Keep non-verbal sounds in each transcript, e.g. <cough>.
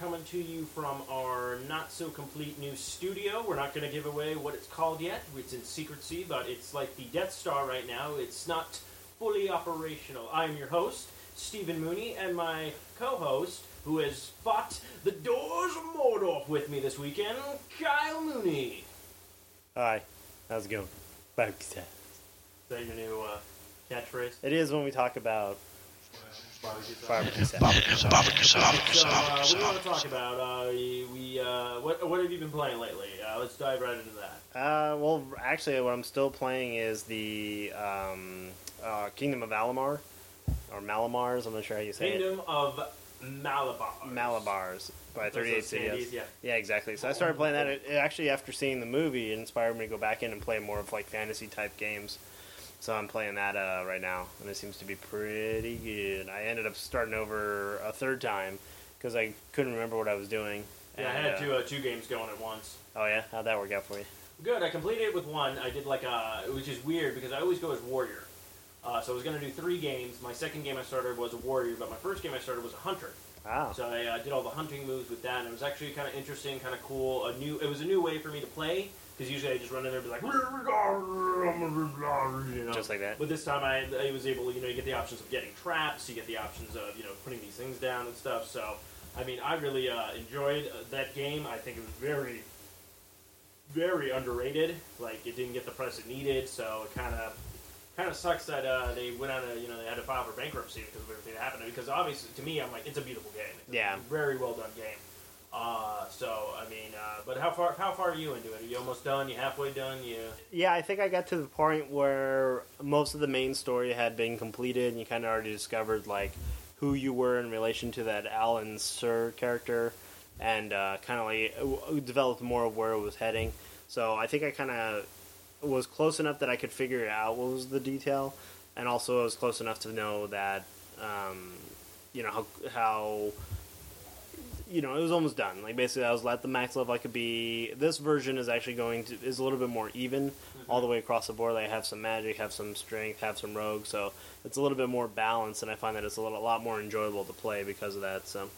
coming to you from our not so complete new studio. We're not going to give away what it's called yet, it's in secrecy, but it's like the Death Star right now. It's not fully operational. I'm your host, Stephen Mooney, and my co host, who has fought the doors of Mordor with me this weekend, Kyle Mooney. Hi, how's it going? Is that your new uh, catchphrase? It is when we talk about Barbecue sauce. barbecue sauce. Barbecue sauce. So, uh, what do you want to talk about? Uh, we, we uh, what, what have you been playing lately? Uh, let's dive right into that. Uh, well, actually, what I'm still playing is the um, uh, Kingdom of Alamar, or Malamars. I'm not sure how you say it. Kingdom of Malabar. it. Malabars by Those 38 are Sandy's, Studios. Yeah. Yeah, exactly. So I started playing that. It, it actually, after seeing the movie, it inspired me to go back in and play more of like fantasy type games. So I'm playing that uh, right now, and it seems to be pretty good. I ended up starting over a third time because I couldn't remember what I was doing. Yeah, I had uh, two uh, two games going at once. Oh yeah, how'd that work out for you? Good. I completed it with one. I did like a, which is weird because I always go as warrior. Uh, so I was going to do three games. My second game I started was a warrior, but my first game I started was a hunter. Wow. So I uh, did all the hunting moves with that, and it was actually kind of interesting, kind of cool. A new, it was a new way for me to play because usually I just run in there and be like, you know. Just like that. But this time I, I was able, you know, you get the options of getting traps, you get the options of, you know, putting these things down and stuff. So, I mean, I really uh, enjoyed uh, that game. I think it was very, very underrated. Like, it didn't get the price it needed, so it kind of, kind of sucks that uh, they went on a, you know, they had to file for bankruptcy because of everything that happened. Because obviously, to me, I'm like, it's a beautiful game. It's Yeah. a very well done game. Uh, so I mean, uh, but how far how far are you into it? Are you almost done? You halfway done? You Yeah, I think I got to the point where most of the main story had been completed, and you kind of already discovered like who you were in relation to that Alyn Shir character, and uh, kind of like developed more of where it was heading. So I think I kind of was close enough that I could figure out what was the detail, and also I was close enough to know that um, you know how how you know, it was almost done. Like basically, I was at the max level I could be. This version is actually going to is a little bit more even all the way across the board. They have some magic, have some strength, have some rogue, so it's a little bit more balanced, and I find that it's a little a lot more enjoyable to play because of that. So,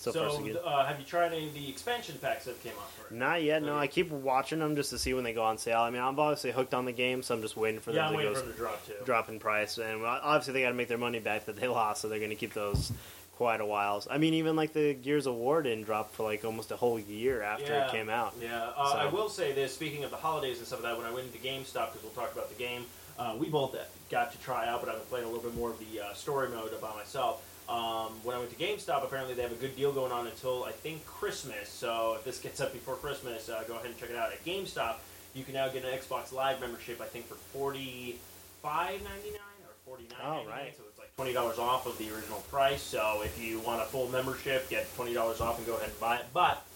so, far so good. uh, have you tried any of the expansion packs that came out for it? Not yet. No, Okay. I keep watching them just to see when they go on sale. I mean, I'm obviously hooked on the game, so I'm just waiting for yeah, them to waiting go for them to drop too. drop in price. And obviously, they got to make their money back that they <laughs> lost, so they're going to keep those quite a while. I mean, even like the Gears of War didn't drop for like almost a whole year after yeah, it came out. Yeah, uh, So- I will say this. Speaking of the holidays and stuff like that, when I went into GameStop, because we'll talk about the game, uh, we both got to try out, but I've been playing a little bit more of the uh, story mode by myself. Um, when I went to GameStop, apparently they have a good deal going on until I think Christmas. So if this gets up before Christmas, uh, go ahead and check it out at GameStop. You can now get an Xbox Live membership. I think for forty five ninety nine or forty nine. Oh, right. So it's like twenty dollars off of the original price. So if you want a full membership, get twenty dollars off and go ahead and buy it. But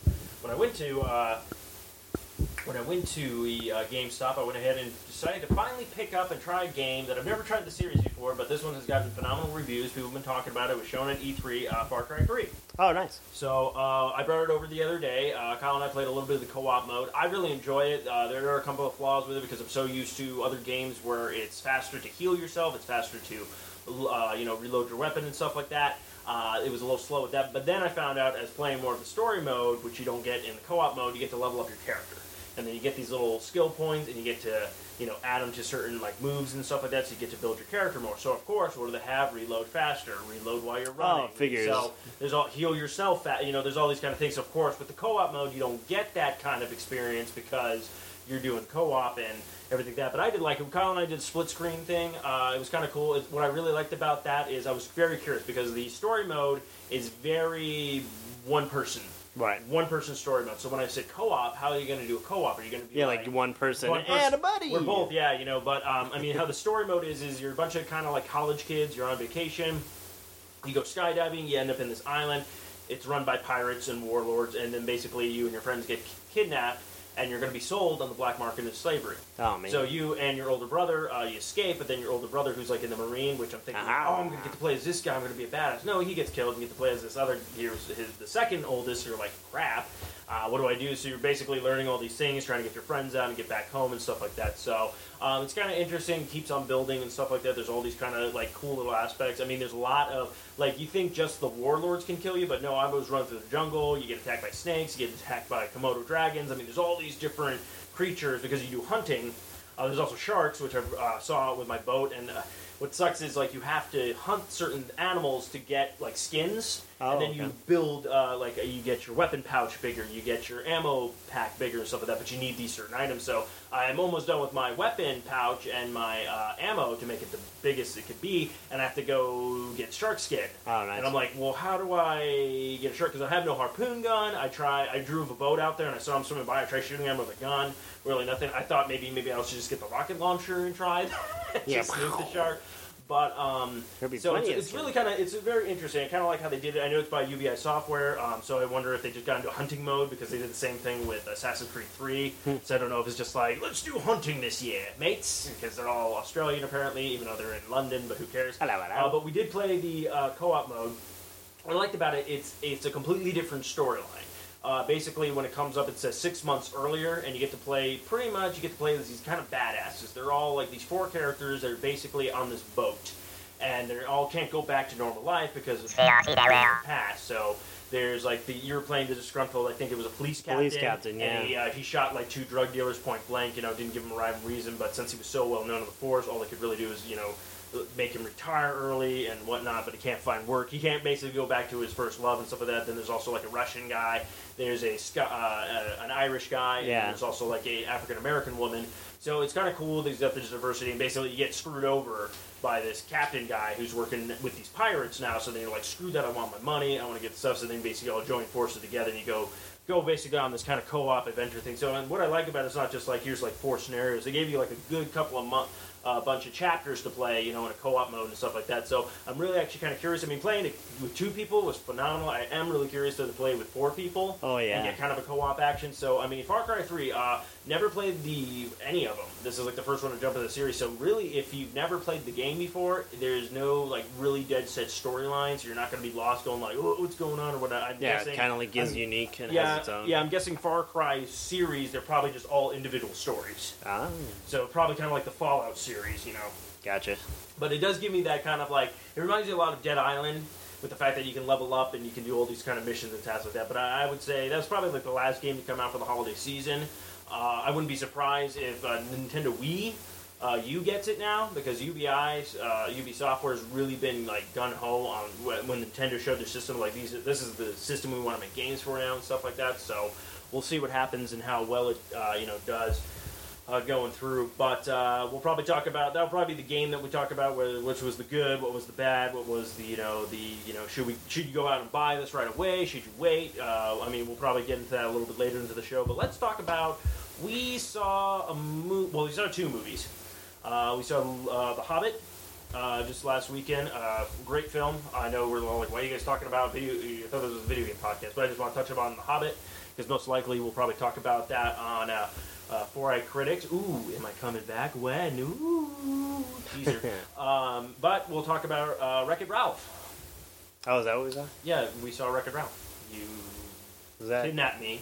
when I went to uh, when I went to the uh, GameStop, I went ahead and decided to finally pick up and try a game that I've never tried the series before, but this one has gotten phenomenal reviews. People have been talking about it. It was shown at E3, uh, Far Cry 3. Oh, nice. So uh, I brought it over the other day. Uh, Kyle and I played a little bit of the co-op mode. I really enjoy it. Uh, there are a couple of flaws with it because I'm so used to other games where it's faster to heal yourself, it's faster to, uh, you know, reload your weapon and stuff like that. Uh, it was a little slow with that, but then I found out as playing more of the story mode, which you don't get in the co-op mode, you get to level up your character, and then you get these little skill points, and you get to, you know, add them to certain like moves and stuff like that, so you get to build your character more. So of course, what do they have? Reload faster, reload while you're running. Oh, figures. So there's all heal yourself. Fa- you know, there's all these kind of things. Of course, with the co-op mode, you don't get that kind of experience because you're doing co-op and everything like that. But I did like it. Kyle and I did split screen thing. Uh, it was kind of cool. It, what I really liked about that is I was very curious because the story mode is very one person. Right. One person story mode. So when I said co-op, how are you going to do a co-op? Are you going to be Yeah, like, one person, one person- and a buddy. We're both, yeah, you know. But um, I mean, how the story mode is is you're a bunch of kind of like college kids. You're on vacation. You go skydiving. You end up in this island. It's run by pirates and warlords, and then basically you and your friends get kidnapped, and you're going to be sold on the black market as slavery. Oh man. So you and your older brother, uh, you escape, but then your older brother, who's like in the marine, which I'm thinking, Uh-huh. oh, I'm going to get to play as this guy. I'm going to be a badass. No, he gets killed. and You get to play as this other. Here's his the second oldest. You're like crap. Uh, what do I do? So you're basically learning all these things, trying to get your friends out and get back home and stuff like that. So um, it's kind of interesting, keeps on building and stuff like that. There's all these kind of like cool little aspects. I mean, there's a lot of like you think just the warlords can kill you, but no, Ambos run through the jungle. You get attacked by snakes. You get attacked by Komodo dragons. I mean, there's all these different creatures because you do hunting. Uh, there's also sharks, which I uh, saw with my boat, and uh, what sucks is like you have to hunt certain animals to get like skins, Oh, and then okay. you build uh, like you get your weapon pouch bigger, you get your ammo pack bigger and stuff like that. But you need these certain items. So I'm almost done with my weapon pouch and my uh, ammo to make it the biggest it could be, and I have to go get shark skin. Oh, nice. And I'm like, well, how do I get a shark? Because I have no harpoon gun. I try. I drew a boat out there, and I saw him swimming by. I tried shooting him with a gun. Really nothing. I thought maybe maybe I should just get the rocket launcher and try <laughs> it. Yeah. just nuke the shark. But um, so it's, it's really kind of it's very interesting. I kind of like how they did it. I know it's by UBI Software, um, so I wonder if they just got into hunting mode because they did the same thing with Assassin's Creed 3. Hmm. so I don't know if it's just like let's do hunting this year, mates, because they're all Australian apparently, even though they're in London. But who cares? Hello, hello. Uh, but we did play the uh, co-op mode. What I liked about it, it's it's a completely different storyline. Uh, basically, when it comes up, it says six months earlier, and you get to play pretty much you get to play these kind of badasses. They're all like these four characters that are basically on this boat, and they all can't go back to normal life because of the past. So there's like the you're playing the disgruntled. I think it was a police captain. Police captain, And he, yeah. uh, he shot like two drug dealers point blank. You know, didn't give him a rhyme reason, but since he was so well known in the force, all they could really do is you know make him retire early and whatnot. But he can't find work. He can't basically go back to his first love and stuff like that. Then there's also like a Russian guy. There's a uh, uh, an Irish guy. and Yeah. there's also like a African American woman. So it's kind of cool. These got this diversity, and basically you get screwed over by this captain guy who's working with these pirates now. So they're like, screw that! I want my money. I want to get stuff. So then basically all join forces together, and you go go basically on this kind of co-op adventure thing. So and what I like about it is not just like here's like four scenarios. They gave you like a good couple of months. A bunch of chapters to play, you know, in a co-op mode and stuff like that. So I'm really actually kind of curious. I mean, playing it with two people was phenomenal. I am really curious to play with four people Oh, yeah. and get kind of a co-op action. So I mean, Far Cry Three, uh, never played the any of them. This is like the first one to jump in the series. So really, if you've never played the game before, there's no like really dead set storylines. So you're not going to be lost going like, oh, what's going on or what. I'm yeah, guessing. it kind of like is I'm- unique and yeah, has its own. yeah. I'm guessing Far Cry series. They're probably just all individual stories. Ah, So probably kind of like the Fallout series, you know. gotcha. But it does give me that kind of like it reminds me a lot of Dead Island with the fact that you can level up and you can do all these kind of missions and tasks like that. But I, I would say that's probably like the last game to come out for the holiday season. Uh, I wouldn't be surprised if uh, Nintendo Wii uh, U gets it now because UBI's uh, UB has really been like gun ho on when Nintendo showed their system like these. This is the system we want to make games for now and stuff like that. So we'll see what happens and how well it uh, you know does uh, going through. But uh, we'll probably talk about that'll probably be the game that we talk about, whether, which was the good, what was the bad, what was the you know the you know should we should you go out and buy this right away? Should you wait? I mean, we'll probably get into that a little bit later into the show. But let's talk about we saw a movie. Well, we saw two movies. Uh, we saw uh, The Hobbit. Uh, just last weekend, uh, great film. I know we're all like, "Why are you guys talking about video?" I thought this was a video game podcast, but I just want to touch upon The Hobbit because most likely we'll probably talk about that on uh, uh, Four Eye Critics. Ooh, am I coming back? When? Ooh, teaser. <laughs> um, but we'll talk about uh, Wreck-It Ralph. Oh, is that what we saw? Yeah, we saw Wreck-It Ralph. You that? kidnapped me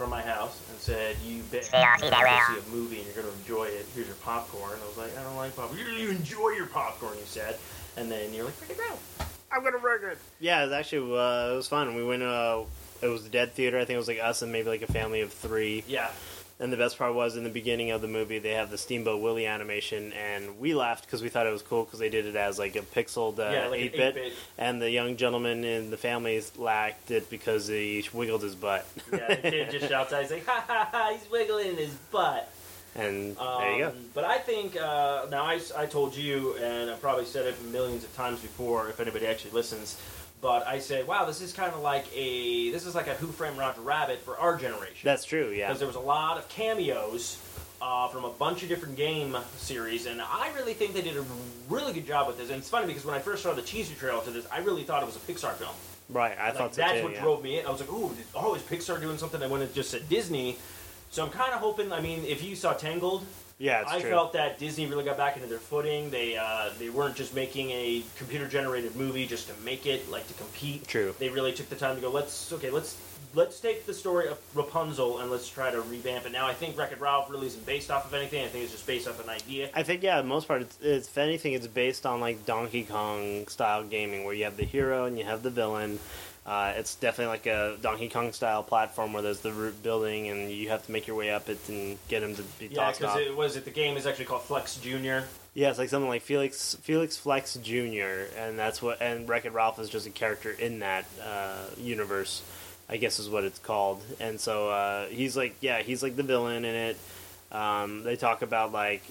from my house and said, "You bet Stay you're going to see a movie and you're going to enjoy it. Here's your popcorn." I was like, "I don't like popcorn." You, you enjoy your popcorn, you said, and then you're like, "Wreck-It I'm gonna wreck it. Yeah, it was actually uh, it was fun. We went. Uh, it was the Dead Theater. I think it was like us and maybe like a family of three. Yeah, And the best part was in the beginning of the movie they have the Steamboat Willie animation, and we laughed because we thought it was cool because they did it as like a pixeled uh, yeah, like 8-bit, 8-bit. and the young gentleman in the family lacked it because he wiggled his butt. Yeah, the kid just <laughs> shouts out, he's like, "Ha ha ha!" He's wiggling his butt. And Um, there you go. But I think uh, now I, I told you, and I've probably said it millions of times before, if anybody actually listens. But I say, wow, this is kind of like a this is like a Who Framed Roger Rabbit for our generation. That's true. Yeah. because there was a lot of cameos uh, from a bunch of different game series, and I really think they did a really good job with this. And it's funny because when I first saw the teaser trailer to this, I really thought it was a Pixar film. Right. I Like, thought so that's too. what yeah. drove me in. I was like, "Ooh, did- oh, is Pixar doing something?" I when it just said Disney, so I'm kind of hoping. I mean, if you saw Tangled, Yeah, it's I true. felt that Disney really got back into their footing. They uh, they weren't just making a computer generated movie just to make it, like to compete. True. They really took the time to go. Let's okay, let's let's take the story of Rapunzel and let's try to revamp it. Now, I think Wreck It Ralph really isn't based off of anything. I think it's just based off an idea. I think yeah, the most part, it's, it's if anything, it's based on like Donkey Kong style gaming, where you have the hero and you have the villain. Uh, it's definitely like a Donkey Kong style platform where there's the root building and you have to make your way up it and get him to be Yeah, tossed because it was it the game is actually called Flex Junior. Yeah, it's like something like Felix Felix Flex Jr. and that's what and Wreck It Ralph is just a character in that uh, universe, I guess is what it's called. And so uh, he's like yeah, he's like the villain in it. Um, they talk about like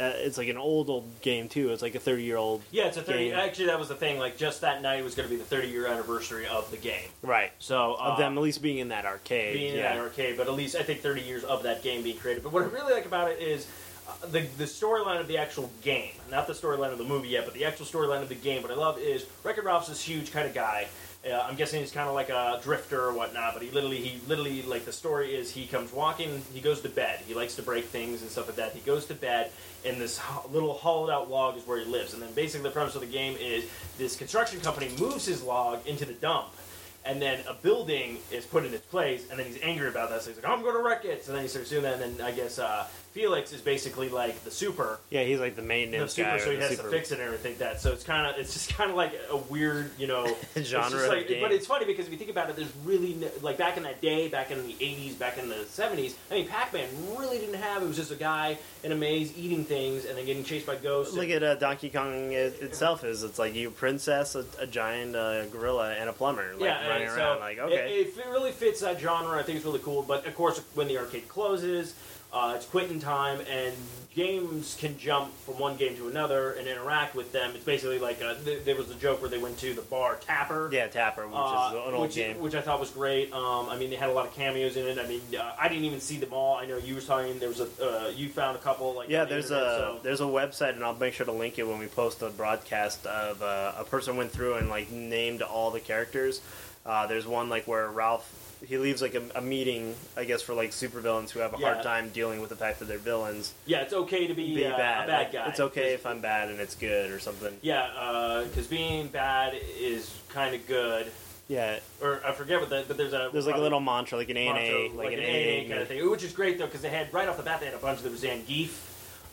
uh, it's like an old old game too. It's like a thirty year old Yeah, it's a thirty. Game. Actually, that was the thing. Like just that night was going to be the thirty year anniversary of the game. right So uh, of them at least being in that arcade. being in that arcade, but at least I think 30 years of that game being created. But what I really like about it is uh, the the storyline of the actual game, not the storyline of the movie yet, but the actual storyline of the game. What I love is Wreck-It Ralph's this huge kind of guy. Uh, I'm guessing he's kind of like a drifter or whatnot, but he literally, he literally, like the story is, he comes walking, he goes to bed. He likes to break things and stuff like that. He goes to bed, and this ho- little hollowed out log is where he lives. And then basically the premise of the game is this construction company moves his log into the dump and then a building is put in its place, and then he's angry about that. So he's like, "I'm going to wreck it." So then he starts doing that, and then I guess uh, Felix is basically like the super, Yeah, he's like the main the super, guy. so he the has super to fix it and everything like that. So it's kind of, it's just <laughs> kind of like a weird, you know, <laughs> it's genre of like, game. But it's funny because if you think about it, there's really no, like back in that day, back in the '80s, back in the '70s. I mean, Pac-Man really didn't have. It was just a guy in a maze eating things and then getting chased by ghosts. Look and- at uh, Donkey Kong it, itself is it's like you princess, a, a giant uh, gorilla, and a plumber like yeah, running around. so like okay, it, it really fits that genre. I think it's really cool. But of course, when the arcade closes, uh, it's quitting time, and games can jump from one game to another and interact with them. It's basically like uh th- there was a joke where they went to the bar Tapper. yeah, Tapper, which Uh, is an old which, game. which I thought was great. Um, I mean, they had a lot of cameos in it. I mean, uh, I didn't even see them all. I know you were talking. There was a uh, you found a couple. Like Yeah, the there's internet, a so- there's a website, and I'll make sure to link it when we post the broadcast of uh, a person went through and like named all the characters. Uh, there's one like where Ralph he leaves like a, a meeting, I guess, for like supervillains who have a Yeah. hard time dealing with the fact that they're villains. yeah, it's okay to be, Be uh, bad, a bad Like, guy. It's okay if I'm bad and it's good or something. Yeah, because being bad is kind of good. Yeah, Or I forget what that, but there's a there's like a little mantra, like an A A, like, an A kind of thing, which is great though because they had right off the bat they had a bunch. There was Zangief,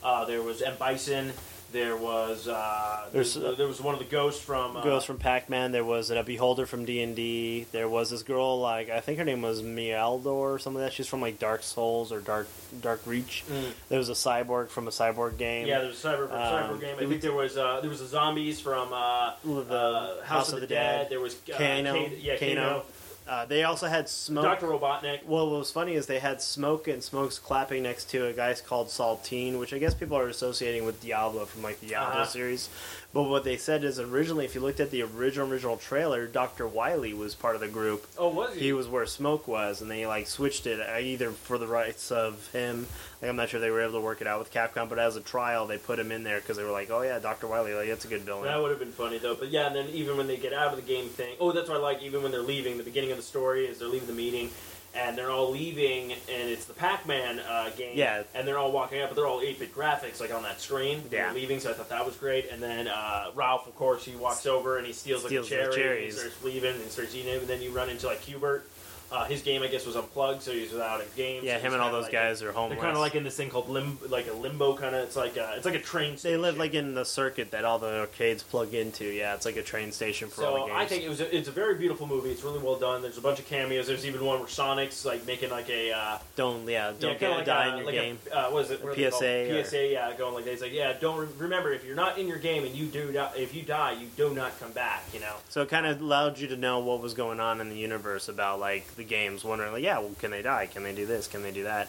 uh, there was M Bison, there was uh, There's, there, uh, there was one of the ghosts from uh, Girls from Pac-Man. There was a Beholder from D and D. There was this girl, like I think her name was Mialdor or something like that. She's from like Dark Souls or Dark Dark Reach. Mm. There was a cyborg from a cyborg game. Yeah, there was a cyber, Um, cyber game. I think there was uh, there was the zombies from uh, the uh, House, of the, Dead. There was Kano. Kano, yeah, Kano. Kano. Uh, they also had smoke. Doctor Robotnik. Well, what was funny is they had smoke and smoke's clapping next to a guy called Saltine, which I guess people are associating with Diablo from like the Diablo Uh-huh. series. But what they said is originally, if you looked at the original original trailer, Doctor Wily was part of the group. Oh, was he? he was where smoke was and they like switched it uh, either for the rights of him like i'm not sure they were able to work it out with capcom but as a trial they put him in there because they were like oh yeah dr wily like that's a good villain That would have been funny though. But yeah, and then even when they get out of the game thing, oh, that's what I like. Even when they're leaving, the beginning of the story is they're leaving the meeting, and they're all leaving, and it's the Pac-Man uh, game. Yeah. And they're all walking up, but they're all 8-bit graphics, like on that screen. Yeah. They're leaving, so I thought that was great. And then uh, Ralph, of course, he walks over and he steals like Steals a the cherry, and he starts leaving and starts eating it, and then you run into like Q*bert. Uh, his game, I guess, was unplugged, so he's without a game. yeah so him and all those like- guys are home. They're kind of like in this thing called lim- like a limbo kind of. It's like a, it's like a train. they live like in the circuit that all the arcades plug into yeah it's like a train station for all the So games I think it was a, it's a very beautiful movie. It's really well done. There's a bunch of cameos. There's even one where Sonic's like making like a uh, don't yeah don't yeah, get like die a, in your like game A, uh, what is it? What are they called? PSA PSA. Yeah, going like that. It's like yeah, don't re- remember if you're not in your game and you do die, if you die, you do not come back. You know. so it kind of allowed you to know what was going on in the universe about like the games wondering like yeah well can they die can they do this can they do that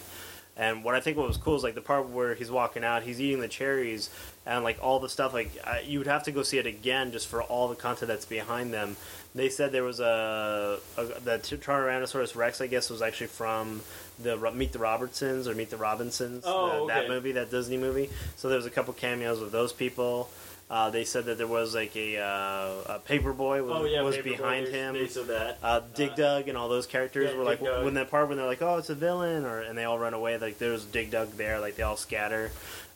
and what I think what was cool is like the part where he's walking out, he's eating the cherries, and like all the stuff. Like I, you would have to go see it again just for all the content that's behind them. They said there was a, a the Tyrannosaurus Rex, I guess, was actually from the Meet the Robertsons or Meet the Robinsons, Oh, the- that movie, that Disney movie. So there was a couple cameos with those people. Uh, they said that there was like a, uh, a paperboy was, Oh yeah, was Paperboy, behind they- him. They said that. Uh, Dig Dug and all those characters yeah, were like Dug. when that part when they're like, oh, it's a villain, or and they all run away. Like there's Dig Dug there, like they all scatter.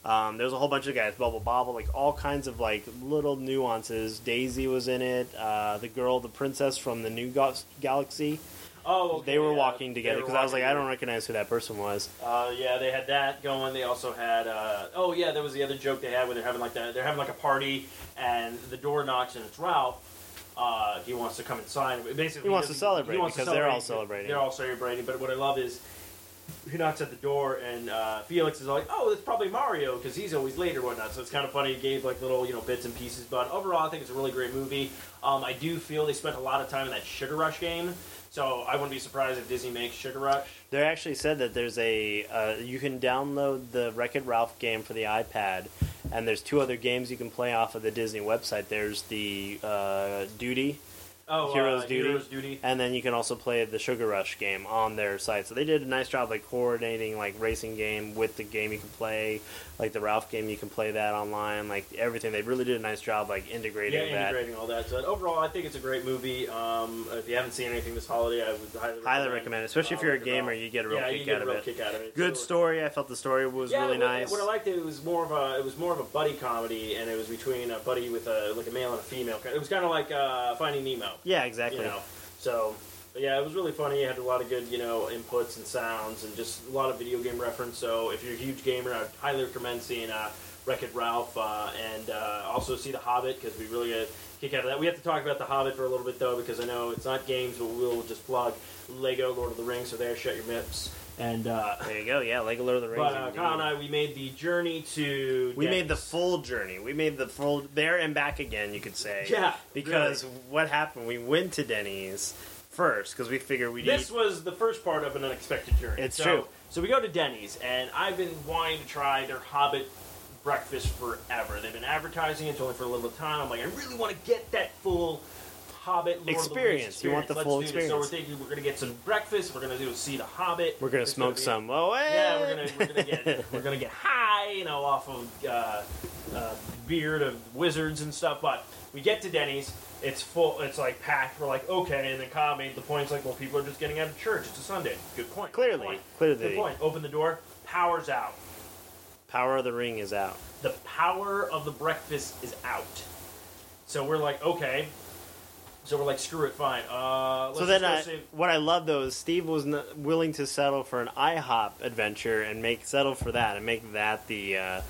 Um, there's a whole bunch of guys, Bubble Bobble, like all kinds of like little nuances. Daisy was in it. Uh, the girl, the princess from the New Ga- Galaxy. Oh, okay, they were yeah, walking together because I was like, I don't recognize who that person was. Uh, yeah, they had that going. They also had. Uh, oh yeah, there was the other joke they had where they're having like that. They're having like a party, and the door knocks, and it's Ralph. Uh, he wants to come inside. Basically, He wants to celebrate wants to because they're all celebrating. They're all celebrating. But what I love is he knocks at the door, and uh, Felix is like, "Oh, it's probably Mario because he's always late or whatnot." So it's kind of funny. He gave like little you know bits and pieces, but overall, I think it's a really great movie. Um, I do feel they spent a lot of time in that Sugar Rush game, so I wouldn't be surprised if Disney makes Sugar Rush. They actually said that there's a uh, you can download the Wreck It Ralph game for the iPad, and there's two other games you can play off of the Disney website. There's the uh, Duty, Oh, Heroes uh, Duty. Heroes Duty. and then you can also play the Sugar Rush game on their site. So they did a nice job like coordinating like racing game with the game you can play, like the Ralph game you can play that online, like everything. They really did a nice job like integrating yeah, that. integrating all that. So overall, I think it's a great movie. Um, if you haven't seen anything this holiday, I would highly recommend. Highly recommend it, especially if uh, you're a gamer. You get a real yeah, kick you get out a of real it. kick out of it. Good So- story. I felt the story was Yeah, really what, nice. What I liked it was more of a it was more of a buddy comedy, and it was between a buddy with a like a male and a female. It was kind of like uh, Finding Nemo. Yeah, exactly. You know, so yeah, it was really funny. It had a lot of good you know inputs and sounds, and just a lot of video game reference. So if you're a huge gamer, I'd highly recommend seeing uh, Wreck It Ralph, uh, and uh, also see The Hobbit because we really get a kick out of that. We have to talk about The Hobbit for a little bit though, because I know it's not games, but we'll just plug Lego Lord of the Rings. So there, shut your mips. And uh, There you go. Yeah, like a Lord of the Rings. but uh. Kyle and I, we made the journey to. We made the full journey. We made the full there and back again. You could say. <laughs> Yeah, Because what happened? We went to Denny's first because we figured we'd This eat. was the first part of an unexpected journey. It's so, true. So we go to Denny's, and I've been wanting to try their Hobbit breakfast forever. They've been advertising it, only for a little time. I'm like, I really want to get that full Hobbit Lord Experience. Of the Rings You want the Let's full this. So we're thinking we're gonna get some breakfast. We're gonna do see the Hobbit. We're gonna It's smoke be- some. Oh, Yeah, we're gonna we're gonna get <laughs> we're gonna get high, you know, off of uh, uh, beard of wizards and stuff. But we get to Denny's, it's full, it's like packed. We're like, okay, and then Kyle made the point, it's like, well, people are just getting out of church. It's a Sunday. Good point. Clearly, Good point. clearly. Good point. Open the door. Power's out. Power of the Ring is out. The power of the breakfast is out. So we're like, okay. So we're like, screw it, fine. Uh, let's so then, I, save- what I love though is Steve was n- willing to settle for an IHOP adventure and make settle for that and make that the uh,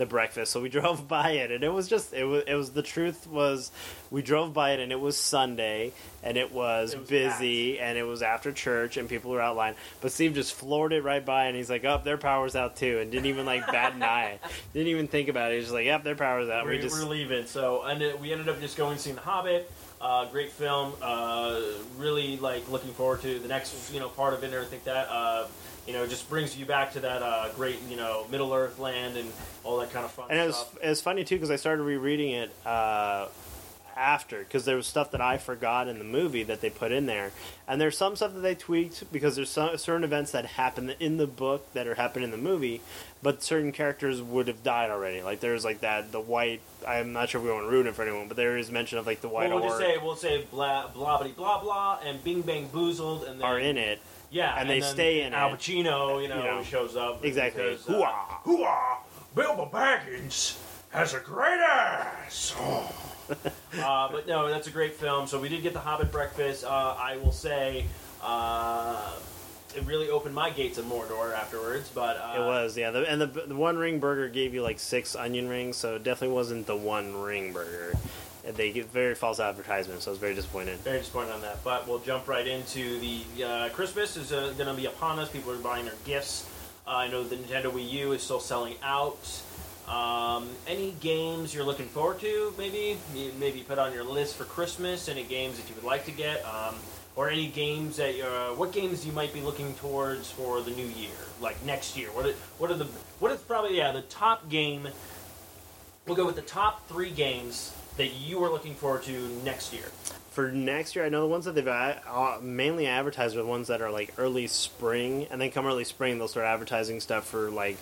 the breakfast. So we <laughs> drove by it, and it was just it was it was the truth was we drove by it, and it was Sunday, and it was, It was busy, and it was after church, and people were out line. But Steve just floored it right by, and he's like, "Up, their power's out too," and didn't even like bat an eye, <laughs> didn't even think about it. He's just like, "Yep, their power's out." we're, we just we're leaving. So and it- we ended up just going seeing The Hobbit. Uh, great film. Uh, really like looking forward to the next you know part of it and everything that uh, you know it just brings you back to that uh, great you know Middle Earth land and all that kind of fun And it was stuff. it was funny too because I started rereading it uh, after because there was stuff that I forgot in the movie that they put in there, and there's some stuff that they tweaked because there's some certain events that happen in the book that are happening in the movie, but certain characters would have died already. Like there's like that the white. I'm not sure if we want to ruin it for anyone, but there is mention of like the white Well, we'll just say we'll say blah blah blah blah blah and Bing Bang Boozled and then are in it. Yeah and they stay in Al it. Pacino you know, You know. shows up Exactly. because, uh, Hoo-ah. hoo-ah, Bilbo Baggins has a great ass. Oh. <laughs> uh, but no, that's a great film. So we did get the Hobbit breakfast. Uh, I will say. Uh, it really opened my gates of Mordor afterwards, but uh, It was yeah, the, and the the one ring burger gave you like six onion rings, so it definitely wasn't the one ring burger. They get very false advertisement, so I was very disappointed. Very disappointed on that, but we'll jump right into the uh, Christmas is uh, going to be upon us. People are buying their gifts. Uh, I know the Nintendo Wii U is still selling out. Um, any games you're looking forward to? Maybe maybe put on your list for Christmas. Any games that you would like to get, um, or any games that uh, what games you might be looking towards for the new year, like next year. What are, what are the what is probably yeah the top game? We'll go with the top three games that you are looking forward to next year. For next year, I know the ones that they've uh, mainly advertised are the ones that are like early spring, and then come early spring, they'll start advertising stuff for like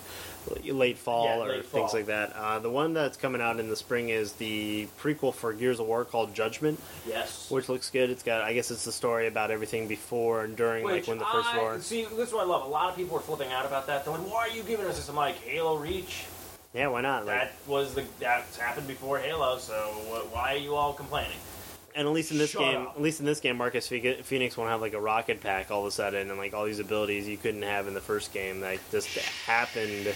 late fall Yeah, or late things fall. like that. Uh, the one that's coming out in the spring is the prequel for Gears of War called Judgment, Yes. which looks good. It's got, I guess, it's the story about everything before and during, like when the first I, war. See, this is what I love. A lot of people were flipping out about that. They're like, "Why are you giving us this?" I'm like, "Halo Reach. Yeah, why not? Like, That was the that's happened before Halo. So wh- why are you all complaining?" And at least in this Shut game, up. at least in this game, Marcus Phoenix won't have like a rocket pack all of a sudden, and like all these abilities you couldn't have in the first game. Like just happened,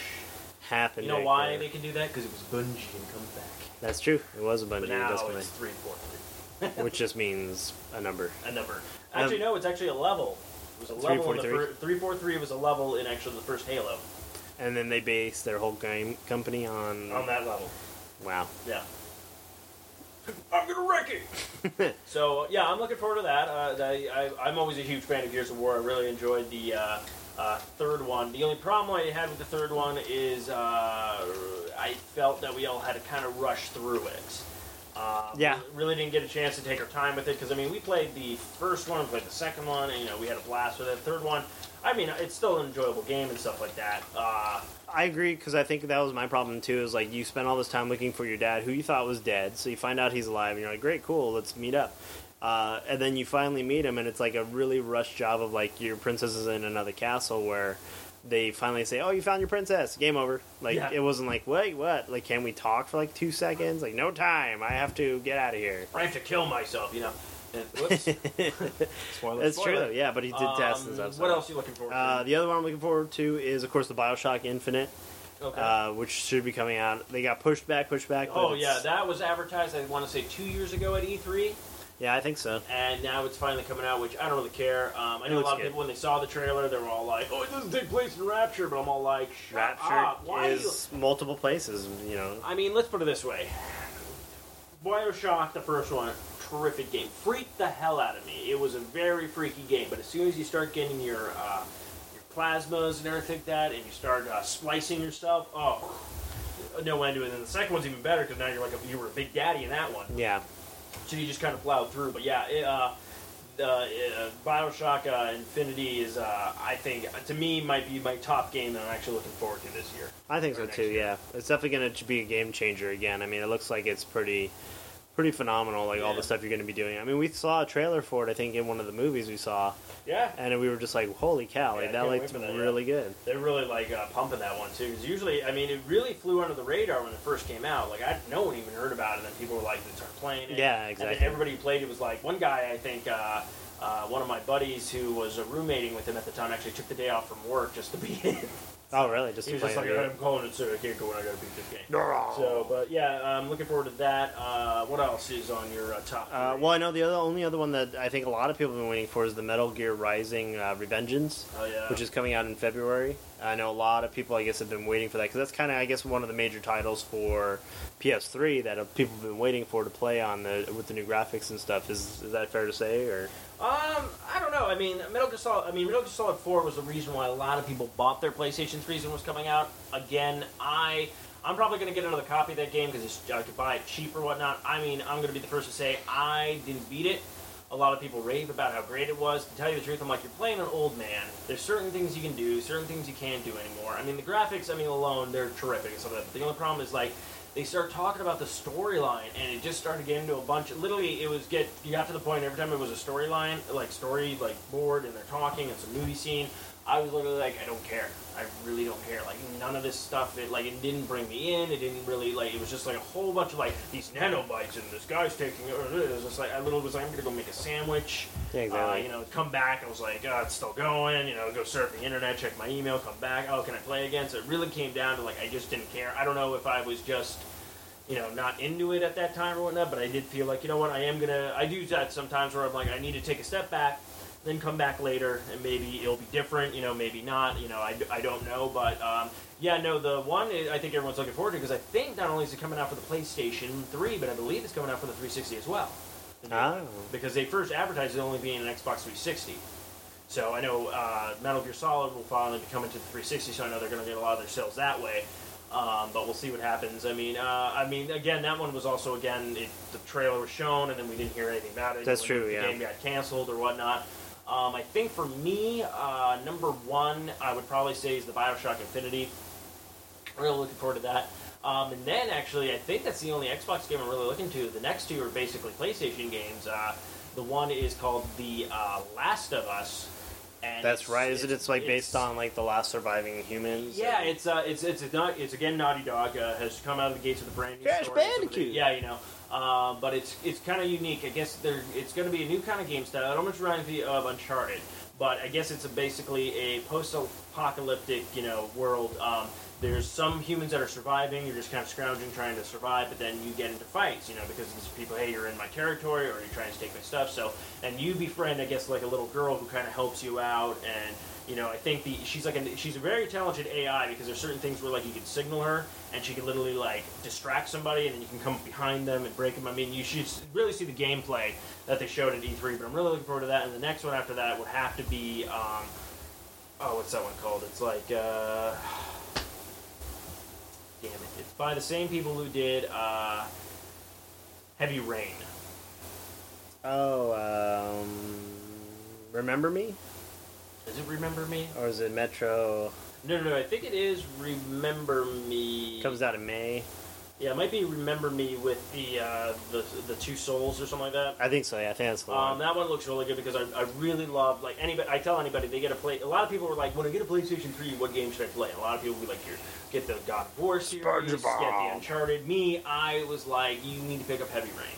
happened. You know why there. they can do that? Because it was Bungie and come back. That's true. It was a But Bungie now Destiny, it's three, four, three. <laughs> which just means a number. a number. Um, actually, no, it's actually a level. It was a level in the 343? fir- three four three was a level in actually the first Halo And then they base their whole game company on. on that level. Wow. Yeah. I'm gonna wreck it. <laughs> so yeah, I'm looking forward to that. Uh, I, I, I'm always a huge fan of Gears of War. I really enjoyed the uh, uh, third one. The only problem I had with the third one is uh, I felt that we all had to kind of rush through it. Uh, Yeah. Really didn't get a chance to take our time with it because I mean we played the first one, played the second one, and you know we had a blast with it. Third one, I mean it's still an enjoyable game and stuff like that. Uh, I agree because I think that was my problem too. Is like you spent all this time looking for your dad, who you thought was dead. So you find out he's alive, and you're like, "Great, cool, let's meet up." Uh, and then you finally meet him, and it's like a really rushed job of like your princess is in another castle where they finally say, "Oh, you found your princess. Game over." Like Yeah. it wasn't like, "Wait, what? Like, can we talk for like two seconds?" Like, no time. I have to get out of here. I have to kill myself, you know. Whoops. <laughs> That's true, yeah. But he did test Um, and stuff. What else are you looking forward to? Uh, the other one I'm looking forward to is, of course, the Bioshock Infinite, okay. uh, which should be coming out. They got pushed back, pushed back. but oh it's- yeah, that was advertised. I want to say two years ago at E3, yeah, I think so. and now it's finally coming out. Which I don't really care. Um, I know a looks lot of good. people when they saw the trailer, they were all like, "Oh, it doesn't take place in Rapture," but I'm all like, "Shut Rapture up! Why?" are you-" is multiple places, you know. I mean, let's put it this way: Bioshock, the first one, terrific game. Freaked the hell out of me. It was a very freaky game. But as soon as you start getting your uh, your plasmids and everything like that, and you start uh, splicing yourself, oh, no end to it. And then the second one's even better because now you're like a, you were a big daddy in that one. Yeah, So you just kind of plowed through. But yeah, it, uh, uh, uh, Bioshock uh, Infinity is, uh, I think, to me, might be my top game that I'm actually looking forward to this year. I think so too. year. Yeah, it's definitely going to be a game changer again. I mean, it looks like it's pretty, pretty phenomenal. Like all the stuff you're going to be doing. I mean, we saw a trailer for it. I think in one of the movies we saw, Yeah. and we were just like, "Holy cow!" Like that wait looked yeah. really good. They're really like uh, pumping that one too. Because usually, I mean, it really flew under the radar when it first came out. Like, I no one even heard about it, and then people were like, they started playing it. Yeah, And exactly. everybody who played it was like, one guy, I think, uh, uh, one of my buddies who was roommating with him at the time actually took the day off from work just to be <laughs> in. Oh, really? Just he was just like, it. I'm calling it, can't go when I gotta beat this game. So, but yeah, I'm looking forward to that. Uh, what else is on your uh, top? Uh, well, I know the other, only other one that I think a lot of people have been waiting for is the Metal Gear Rising uh, Revengeance. oh yeah, which is coming out in February. I know a lot of people, I guess, have been waiting for that because that's kind of, I guess, one of the major titles for PS3 that uh, people have been waiting for to play on the with the new graphics and stuff. Is is that fair to say? Or Um, I know. I mean, Metal Gear Solid. I mean, Metal Gear Solid Four was the reason why a lot of people bought their PlayStation 3s when it was coming out. Again, I I'm probably going to get another copy of that game because I could buy it cheap or whatnot. I mean, I'm going to be the first to say I didn't beat it. A lot of people rave about how great it was. To tell you the truth, I'm like, you're playing an old man. There's certain things you can do, certain things you can't do anymore. I mean, the graphics, I mean, alone, they're terrific and stuff like that. But the only problem is, like, they start talking about the storyline, and it just started getting into a bunch. Of, literally, it was get you got to the point every time it was a storyline, like story, like board, and they're talking. It's a movie scene. I was literally like, I don't care. I really don't care. Like none of this stuff. It like it didn't bring me in. It didn't really like. It was just like a whole bunch of like these nanobites, and this guy's taking. It it was just like I literally was like, I'm gonna go make a sandwich. Yeah, exactly. Uh, you know, come back. I was like, oh, it's still going. You know, go surf the internet, check my email, come back. Oh, can I play again? So it really came down to like I just didn't care. I don't know if I was just you know, not into it at that time or whatnot, but I did feel like, you know what, I am gonna, I do that sometimes where I'm like, I need to take a step back, then come back later, and maybe it'll be different, you know, maybe not, you know, I, I don't know, but, um, yeah, no, the one I I think everyone's looking forward to, because I think not only is it coming out for the PlayStation 3, but I believe it's coming out for the 360 as well. Oh. Because they first advertised it only being an Xbox 360. So I know uh, Metal Gear Solid will finally be coming to the 360, so I know they're going to get a lot of their sales that way. Um, but we'll see what happens. I mean, uh, I mean, again, that one was also again it, the trailer was shown, and then we didn't hear anything about it. That's true, The yeah. game got canceled or whatnot. Um, I think for me, uh, number one, I would probably say is the Bioshock Infinity. Really looking forward to that. Um, and then actually, I think that's the only Xbox game I'm really looking to. The next two are basically PlayStation games. Uh, the one is called The uh, Last of Us, And That's it's- right. Is it? It's like based on like the last surviving humans. Yeah, and- it's uh, it's it's a not, it's again Naughty Dog uh, has come out of the gates with a brand new Crash story. and some of the- Bandicoot. Yeah, you know, uh, but it's it's kind of unique. I guess there it's going to be a new kind of game style. It almost reminds me of Uncharted, but I guess it's a, basically a post-apocalyptic you know world. Um, there's some humans that are surviving. You're just kind of scrounging, trying to survive, but then you get into fights, you know, because these people, hey, you're in my territory, or you're trying to take my stuff. So, and you befriend, I guess, like a little girl who kind of helps you out, and you know, I think the she's like a, she's a very talented AI because there's certain things where like you can signal her, and she can literally like distract somebody, and then you can come behind them and break them. I mean, you should really see the gameplay that they showed at E3, but I'm really looking forward to that. And the next one after that would have to be, um, oh, what's that one called? It's like. Uh, damn it. It's by the same people who did uh, Heavy Rain. Oh, um, remember me, Does it Remember Me? or is it Metro? No, no, no. I think it is Remember Me. Comes out in May. Yeah, it might be Remember Me with the uh, the the two souls or something like that. I think so. Yeah, I think that's the Um, one. that one looks really good because I, I really love like anybody. I tell anybody they get a play. A lot of people were like, when I get a PlayStation Three, what game should I play? And a lot of people would be like, here, get the God of War series, get the Uncharted. Me, I was like, you need to pick up Heavy Rain.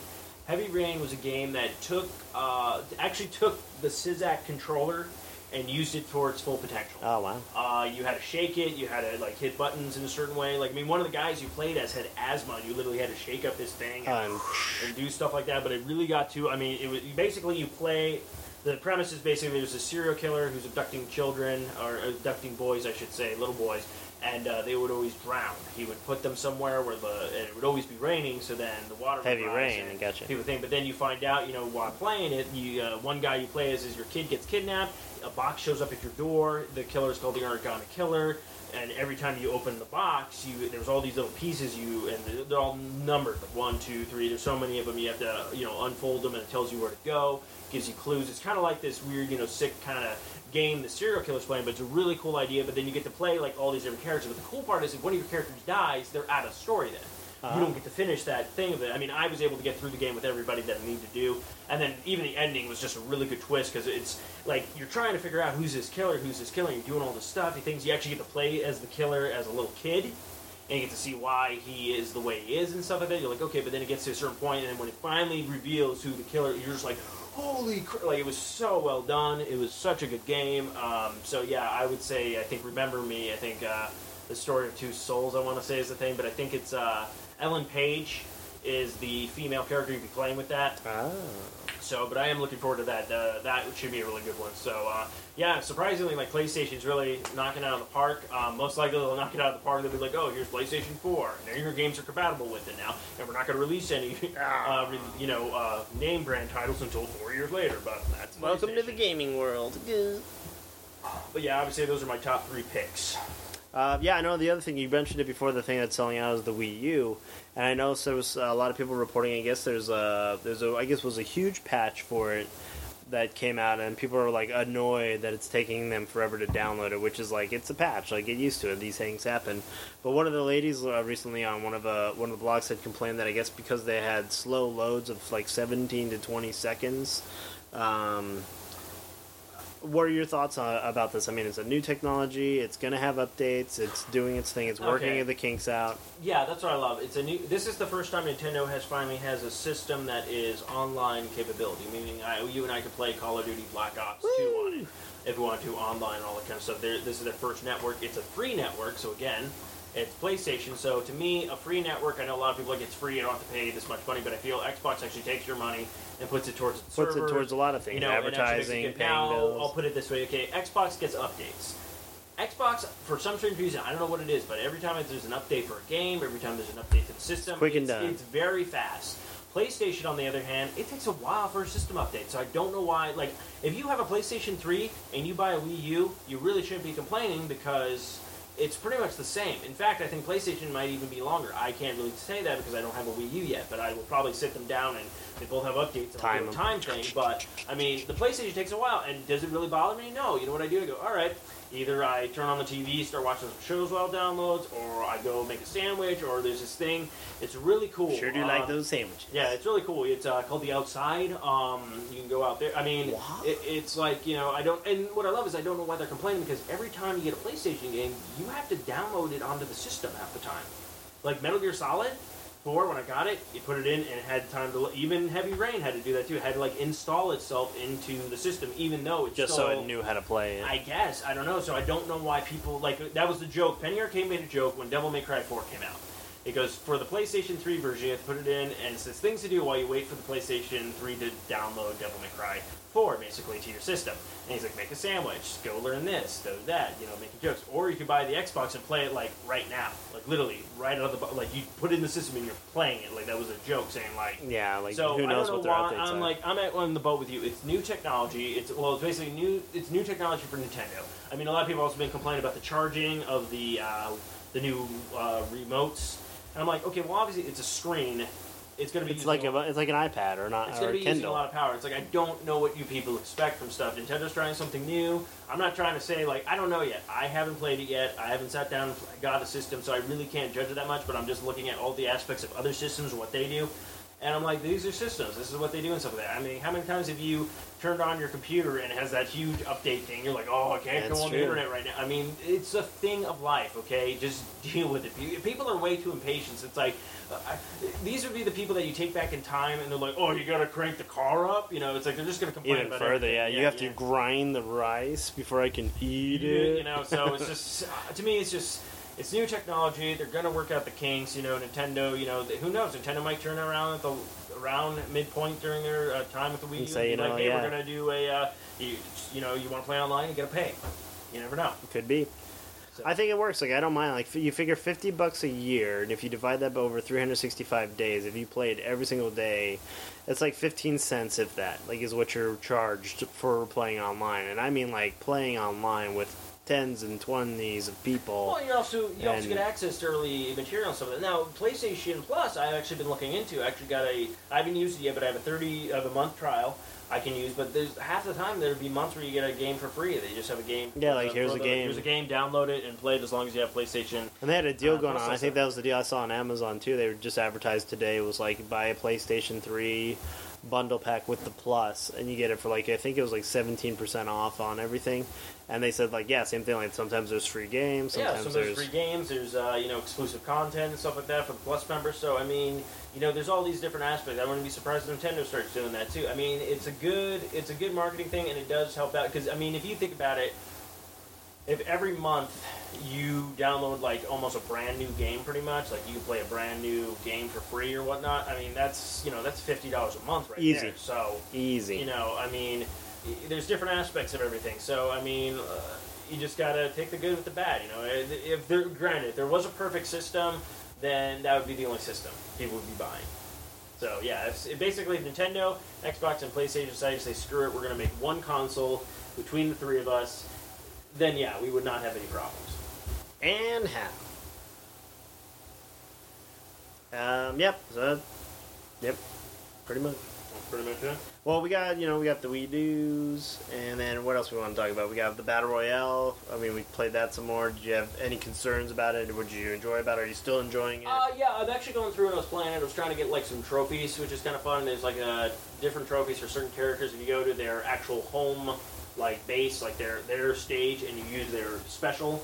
Heavy Rain was a game that took uh, actually took the Sixaxis controller and used it for its full potential. oh wow. Uh, you had to shake it. You had to like hit buttons in a certain way. Like I mean, one of the guys you played as had asthma. and You literally had to shake up this thing and, Um, and do stuff like that. But it really got to. I mean, it was basically you play. The premise is basically there's a serial killer who's abducting children or abducting boys, I should say, little boys, and uh, they would always drown. He would put them somewhere where the and it would always be raining, so then the water would Heavy rise rain, and gotcha. People think, but then you find out, you know, while playing it, you uh, one guy you play as is your kid gets kidnapped. A box shows up at your door. The killer is called the Origami Killer, and every time you open the box, you there's all these little pieces you and they're- they're all numbered, like one, two, three. There's so many of them. You have to you know unfold them, and it tells you where to go, gives you clues. It's kind of like this weird, you know, sick kind of game the serial killer's playing, but it's a really cool idea. But then you get to play like all these different characters. But the cool part is if one of your characters dies, they're out of story then Uh-huh. you don't get to finish that thing of it. I mean, I was able to get through the game with everybody that I need to do, and then even the ending was just a really good twist because it's like you're trying to figure out who's this killer, who's this killer. You're doing all this stuff. You things you actually get to play as the killer as a little kid, and you get to see why he is the way he is and stuff like that. You're like, okay, but then it gets to a certain point, and then when it finally reveals who the killer, you're just like. Holy cr- like it was so well done. It was such a good game. Um, so yeah, I would say I think Remember Me. I think uh, the story of two souls. I want to say is the thing, but I think it's uh, Ellen Page is the female character you'd be playing with that. Ah. So, but I am looking forward to that. Uh, that should be a really good one. So, uh, yeah, surprisingly, like PlayStation's really knocking it out of the park. Um, most likely, they'll knock it out of the park. They'll be like, "Oh, here's PlayStation 4. Now your games are compatible with it now, and we're not going to release any, <laughs> uh, re- you know, uh, name brand titles until four years later." But that's Welcome to the gaming world. But yeah, obviously, those are my top three picks. Uh, yeah, I know the other thing you mentioned it before. The thing that's selling out is the Wii U, and I know there was a lot of people reporting. I guess there's a there's a I guess was a huge patch for it that came out, and people are like annoyed that it's taking them forever to download it. Which is like it's a patch, like get used to it. These things happen. But one of the ladies uh, recently on one of uh, one of the blogs had complained that I guess because they had slow loads of like 17 to 20 seconds. Um, what are your thoughts on, about this? I mean, it's a new technology. It's going to have updates. It's doing its thing. It's working Okay. the kinks out. Yeah, that's what I love. It's a new. This is the first time Nintendo has finally has a system that is online capability, meaning I, you and I could play Call of Duty Black Ops Two on it if we want to online and all that kind of stuff. They're, this is their first network. It's a free network, so again, it's PlayStation. So to me, a free network. I know a lot of people like it's free. I don't have to pay this much money, but I feel Xbox actually takes your money and puts it towards Puts servers, it towards a lot of things. you know, and actually makes it Advertising, paying now, bills. I'll put it this way. Okay, Xbox gets updates. Xbox, for some strange reason, I don't know what it is, but every time there's an update for a game, every time there's an update to the system, quick and it's, done. it's very fast. PlayStation, on the other hand, it takes a while for a system update, so I don't know why. Like, if you have a PlayStation 3 and you buy a Wii U, you really shouldn't be complaining because it's pretty much the same. In fact, I think PlayStation might even be longer. I can't really say that because I don't have a Wii U yet, but I will probably sit them down and they both have updates and Time time thing. But I mean, the PlayStation takes a while, and does it really bother me? No. You know what I do? I go, all right. Either I turn on the TV, start watching some shows while it downloads, or I go make a sandwich, or there's this thing. It's really cool. Sure do Uh, like those sandwiches. yeah, it's really cool. It's uh, called the Outside. Um, you can go out there. I mean, it, it's like you know, I don't. And what I love is I don't know why they're complaining because every time you get a PlayStation game, you have to download it onto the system half the time. Like Metal Gear Solid Four, when I got it, you put it in and it had time to. Even Heavy Rain had to do that too. It had to like install itself into the system, even though it's Just still, so it knew how to play it. I guess I don't know. So I don't know why people like that was the joke. Penny Arcade made a joke when Devil May Cry 4 came out. It goes for the PlayStation 3 version, you have to put it in, and it says things to do while you wait for the PlayStation 3 to download Devil May Cry 4, basically, to your system. And he's like, make a sandwich, go learn this, do that, you know, making jokes. Or you could buy the Xbox and play it like right now, like literally right out of the like you put it in the system and you're playing it. Like that was a joke saying like yeah, like so who knows I don't what know their updates I'm are. like I'm at on the boat with you. It's new technology. It's well, it's basically new. It's new technology for Nintendo. I mean, a lot of people have also been complaining about the charging of the uh, the new uh, remotes. And I'm like, okay, well, obviously it's a screen. It's going to be it's like a, it's like an iPad or not it's going to be using a lot of power. It's like I don't know what you people expect from stuff. Nintendo's trying something new. I'm not trying to say like I don't know yet. I haven't played it yet. I haven't sat down and got a system, so I really can't judge it that much. But I'm just looking at all the aspects of other systems what they do. And I'm like, these are systems. This is what they do and stuff like that. I mean, how many times have you turned on your computer and it has that huge update thing? You're like, oh, I can't That's go on true. the internet right now. I mean, it's a thing of life. Okay, just <laughs> deal with it. People are way too impatient. It's like uh, I, these would be the people that you take back in time, and they're like, oh, you gotta crank the car up. You know, it's like they're just gonna complain Even about further, everything. yeah, you have to grind the rice before I can eat it. You know, so it's <laughs> just uh, to me, it's just it's new technology. They're gonna work out the kinks. You know, Nintendo. You know, who knows? Nintendo might turn around at the around midpoint during their uh, time with the Wii U you know, like, hey, yeah. we're gonna do a uh, you, you know, you want to play online, you gotta pay. You never know. Could be. So- I think it works. Like I don't mind. Like you figure fifty bucks a year, and if you divide that by over three hundred sixty-five days, if you played every single day, it's like fifteen cents, if that. Like is what you're charged for playing online, and I mean like playing online with tens and twenties of people. Well, you also you also get access to early material and stuff. like that. Now, PlayStation Plus, I've actually been looking into. I actually got a. I haven't used it yet, but I have a thirty of a month trial I can use. But there's half the time there'd be months where you get a game for free. They just have a game. Yeah, like, the- here's a the- game. Here's a game. Download it and play it as long as you have PlayStation. And they had a deal Uh, going on. I think that was the deal I saw on Amazon too. They were just advertised today. It was like buy a PlayStation Three bundle pack with the Plus, and you get it for like I think it was like seventeen percent off on everything. And they said like yeah, same thing. Like sometimes there's free games, yeah, sometimes there's, there's free games. There's uh, you know exclusive content and stuff like that for the Plus members. So I mean, you know, there's all these different aspects. I wouldn't be surprised if Nintendo starts doing that too. I mean, it's a good it's a good marketing thing, and it does help out because I mean, if you think about it, if every month you download like almost a brand new game, pretty much like you can play a brand new game for free or whatnot. I mean, that's you know that's fifty dollars a month right Easy. there. So easy. you know, I mean, there's different aspects of everything. So, I mean, uh, you just gotta take the good with the bad. You know, if there, granted, if there was a perfect system, then that would be the only system people would be buying. So yeah, basically Nintendo, Xbox, and PlayStation decided to say screw it, we're gonna make one console between the three of us. Then yeah, we would not have any problems. and how? Um, yep. So, yep. Pretty much. That's pretty much it. Well, we got you know we got the Wii Do's, and then what else we want to talk about? We got the Battle Royale. I mean, we played that some more. Did you have any concerns about it? What did you enjoy about it? Are you still enjoying it? Uh, yeah, I'm actually going through and I was playing it. I was trying to get like some trophies, which is kind of fun. There's like uh, different trophies for certain characters. If you go to their actual home, like base, like their their stage, and you use their special,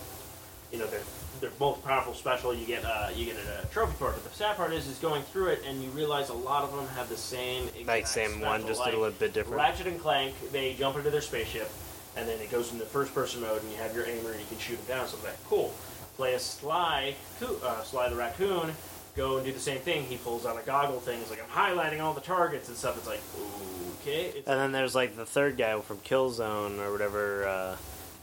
you know, their their most powerful special, you get uh, you get a trophy for it. But the sad part is, is going through it and you realize a lot of them have the same exact like same one, just like, a little bit different. Ratchet and Clank, they jump into their spaceship, and then it goes into first person mode, and you have your aimer, and you can shoot them down. So that cool. Play a Sly, uh, Sly the Raccoon, go and do the same thing. He pulls out a goggle thing. He's like, I'm highlighting all the targets and stuff. It's like, okay. It's, And then there's like the third guy from Killzone or whatever. Uh,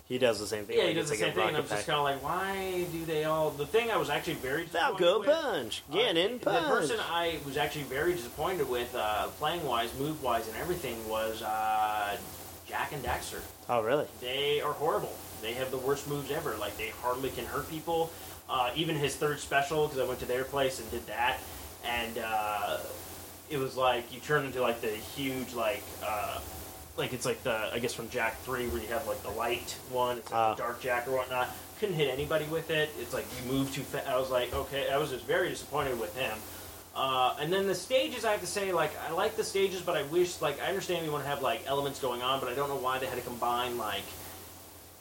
he does the same thing. yeah, he does the same thing. And I'm just kind of like, why do they all? The thing I was actually very disappointed Falco with, punch, get uh, punch. The person I was actually very disappointed with, uh, playing wise, move wise, and everything was uh, Jak and Daxter. oh, really? They are horrible. they have the worst moves ever. Like they hardly can hurt people. Uh, even his third special, because I went to their place and did that, and uh, it was like you turn into like the huge like. Uh, like it's like the I guess from Jak three where you have like the light one, it's like Ah. the dark Jak or whatnot. Couldn't hit anybody with it. It's like you move too fast. I was like, okay, I was just very disappointed with him. Uh, and then the stages, I have to say, like I like the stages, but I wish, like, I understand we want to have like elements going on, but I don't know why they had to combine like,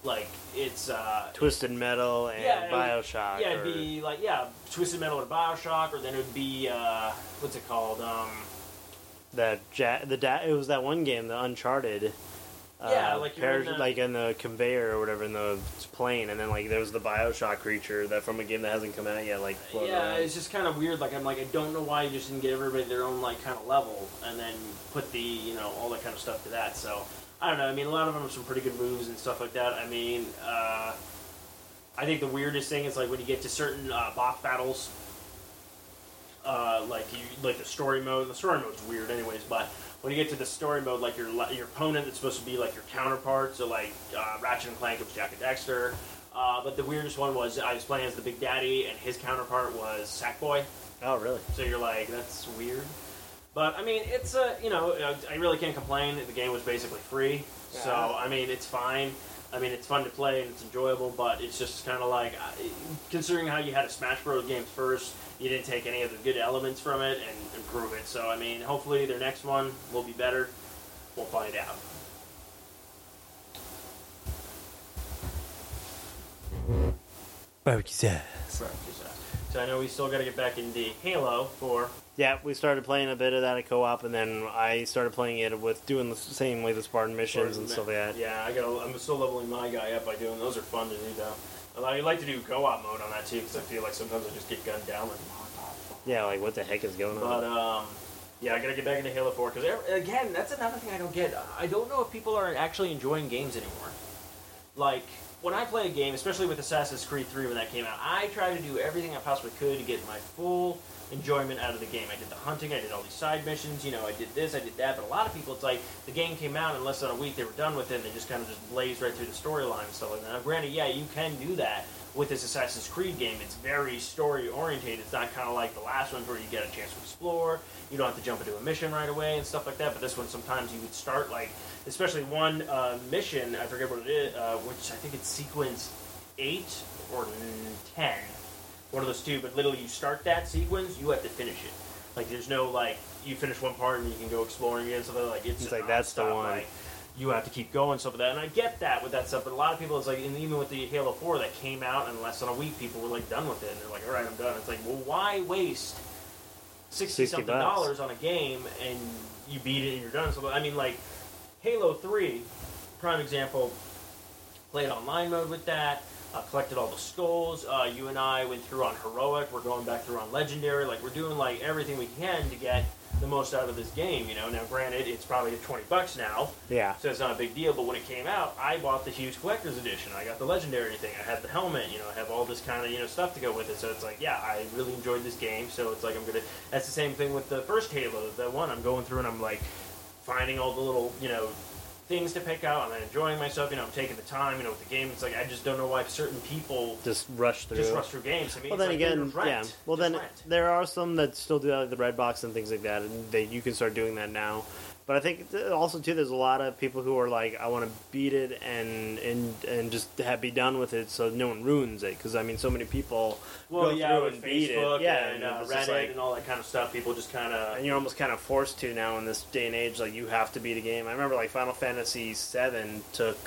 like it's uh, Twisted Metal and Yeah, it would- Bioshock. yeah, it'd or- be like yeah, Twisted Metal and Bioshock, or then it would be uh, what's it called? Um, that ja- the da- it was that one game, the Uncharted. Uh, Yeah, like in the- like in the conveyor or whatever in the plane, and then like there was the Bioshock creature that from a game that hasn't come out yet. Like yeah, around. it's just kind of weird. Like I'm like I don't know why you just didn't get everybody their own like kind of level, and then put the you know all that kind of stuff to that. So I don't know. I mean, a lot of them have some pretty good moves and stuff like that. I mean, uh, I think the weirdest thing is like when you get to certain uh, boss battles, uh, like you like the story mode. The story mode's weird, anyways. But when you get to the story mode, like your your opponent is supposed to be like your counterpart. So like uh, Ratchet and Clank was Jak and Daxter. Uh, but the weirdest one was I was playing as the Big Daddy, and his counterpart was Sackboy. oh really? So you're like, that's weird. But I mean, it's a you know, I really can't complain. The game was basically free, so I mean, it's fine. I mean, it's fun to play and it's enjoyable, but it's just kind of like, considering how you had a Smash Bros. game first, you didn't take any of the good elements from it and improve it. So I mean, hopefully their next one will be better. We'll find out. Barbecue sauce. So I know we still got to get back into Halo for Yeah, we started playing a bit of that at co-op, and then I started playing it with doing the same way the Spartan missions and stuff like that. Yeah, I got. I'm still leveling my guy up by doing those. Are fun to do though. I like to do co-op mode on that too because I feel like sometimes I just get gunned down. Like, Yeah, like what the heck is going on? but um, yeah, I gotta get back into Halo 4 because again, that's another thing I don't get. I don't know if people are actually enjoying games anymore. Like when I play a game, especially with Assassin's Creed 3 when that came out, I try to do everything I possibly could to get my full enjoyment out of the game. I did the hunting, I did all these side missions, you know, I did this, I did that. But a lot of people, it's like the game came out in less than a week, they were done with it, and they just kind of just blazed right through the storyline and stuff like that. Now, granted, yeah, you can do that with this Assassin's Creed game. It's very story oriented. It's not kind of like the last one where you get a chance to explore. You don't have to jump into a mission right away and stuff like that. But this one, sometimes you would start like, especially one uh, mission. I forget what it is, uh, which I think it's sequence eight or ten, one of those two. But literally, you start that sequence, you have to finish it. Like, there's no like you finish one part and you can go exploring again. Something like it's, It's like, that's the one. like, you have to keep going stuff with that, and I get that with that stuff. But a lot of people, it's like, and even with the Halo Four that came out in less than a week, people were like done with it, and they're like, all right, I'm done. It's like, well, why waste sixty 60 something bucks. dollars on a game and you beat it and you're done? So I mean, like Halo Three, prime example. Played online mode with that. Uh, collected all the skulls. Uh, you and I went through on heroic. We're going back through on legendary. Like we're doing like everything we can to get the most out of this game. You know. Now, granted, it's probably twenty bucks now, yeah, so it's not a big deal. But when it came out, I bought the huge collector's edition. I got the legendary thing. I had the helmet. You know, I have all this kind of you know stuff to go with it. So it's like, yeah, I really enjoyed this game. So it's like I'm gonna. That's the same thing with the first Halo. The one I'm going through and I'm like finding all the little you know things to pick out. I'm enjoying myself. You know, I'm taking the time. You know, with the game, it's like I just don't know why certain people just rush through. just rush through games. I mean, well, it's then like, again, rent. yeah. Well, Just then rent. there are some that still do that, like the red box and things like that, and they you can start doing that now. But I think also too, there's a lot of people who are like, I want to beat it and and and just have, be done with it, so no one ruins it. Because I mean, so many people Well, go yeah, through and beat Facebook it, yeah, and uh, Reddit like- and all that kind of stuff. People just kind of and you're almost kind of forced to now in this day and age. Like you have to beat a game. I remember like Final Fantasy VII took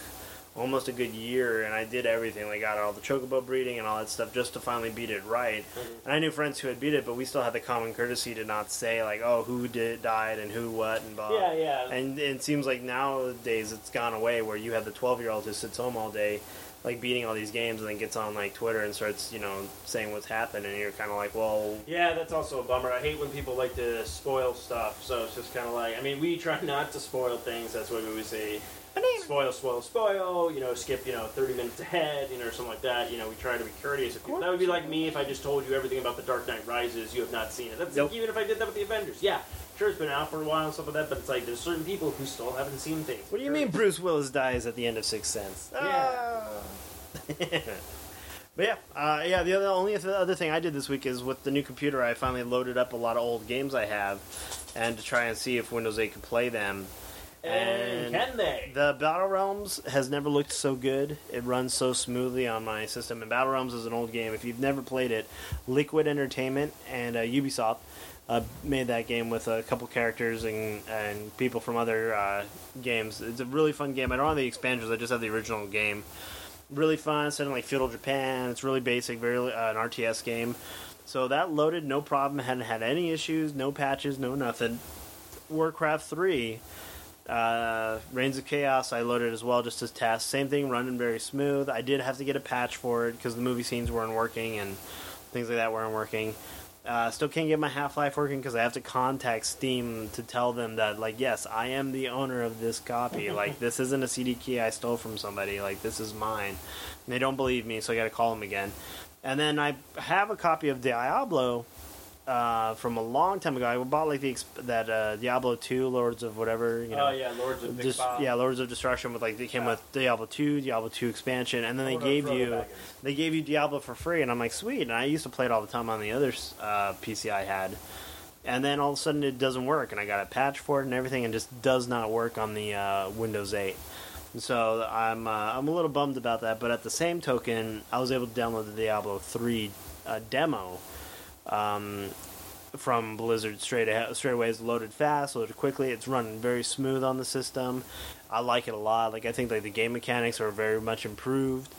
almost a good year, and I did everything. Like got all the chocobo breeding and all that stuff just to finally beat it right. Mhm. And I knew friends who had beat it, but we still had the common courtesy to not say like, oh, who did died and who what and blah. yeah, yeah. And it seems like nowadays it's gone away where you have the 12 year old who sits home all day, like beating all these games, and then gets on like Twitter and starts, you know, saying what's happened, and you're kind of like, well, Yeah, that's also a bummer. I hate when people like to spoil stuff. So it's just kind of like, I mean, we try <laughs> not to spoil things. That's what we would say spoil, spoil, spoil. You know, skip, you know, 30 minutes ahead, you know, or something like that. You know, we try to be courteous. With people. That would be like me if I just told you everything about the Dark Knight Rises. You have not seen it. That's Nope. like even if I did that with the Avengers. Yeah, sure, it's been out for a while and stuff like that. But it's like there's certain people who still haven't seen things. what do you mean Bruce Willis dies at the end of Sixth Sense? Yeah. Ah. <laughs> But yeah, uh, yeah. The other only other thing I did this week is with the new computer, I finally loaded up a lot of old games I have, and to try and see if Windows 8 could play them. And, can they? The Battle Realms has never looked so good. It runs so smoothly on my system. And Battle Realms is an old game. If you've never played it, Liquid Entertainment and uh, Ubisoft uh, made that game with a couple characters and, and people from other uh, games. It's a really fun game. I don't have the expansions. I just have the original game. Really fun. Set in like feudal Japan. It's really basic. Very uh, an RTS game. So that loaded, no problem. Hadn't had any issues. No patches. No nothing. Warcraft three uh, Reigns of Chaos, I loaded as well just as test. Same thing, running very smooth. I did have to get a patch for it because the movie scenes weren't working and things like that weren't working. Uh, still can't get my Half Life working because I have to contact Steam to tell them that, like, yes, I am the owner of this copy. <laughs> like, this isn't a CD key I stole from somebody. Like, this is mine. And they don't believe me, so I got to call them again. And then I have a copy of Diablo uh, from a long time ago. I bought like the that uh, Diablo two, Lords of whatever. You know, oh yeah, Lords of yeah, Lords of Destruction with like they came Yeah. with Diablo two, Diablo two expansion, and then they Lord gave you they gave you Diablo for free, and I'm like sweet. And I used to play it all the time on the other uh, PC I had, and then all of a sudden it doesn't work, and I got a patch for it and everything, and just does not work on the uh, Windows 8. And so I'm uh, I'm a little bummed about that, but at the same token, I was able to download the Diablo three uh, demo. Um, from Blizzard straight ahead, straight away. It's loaded fast, loaded quickly. It's running very smooth on the system. I like it a lot. Like I think like the game mechanics are very much improved.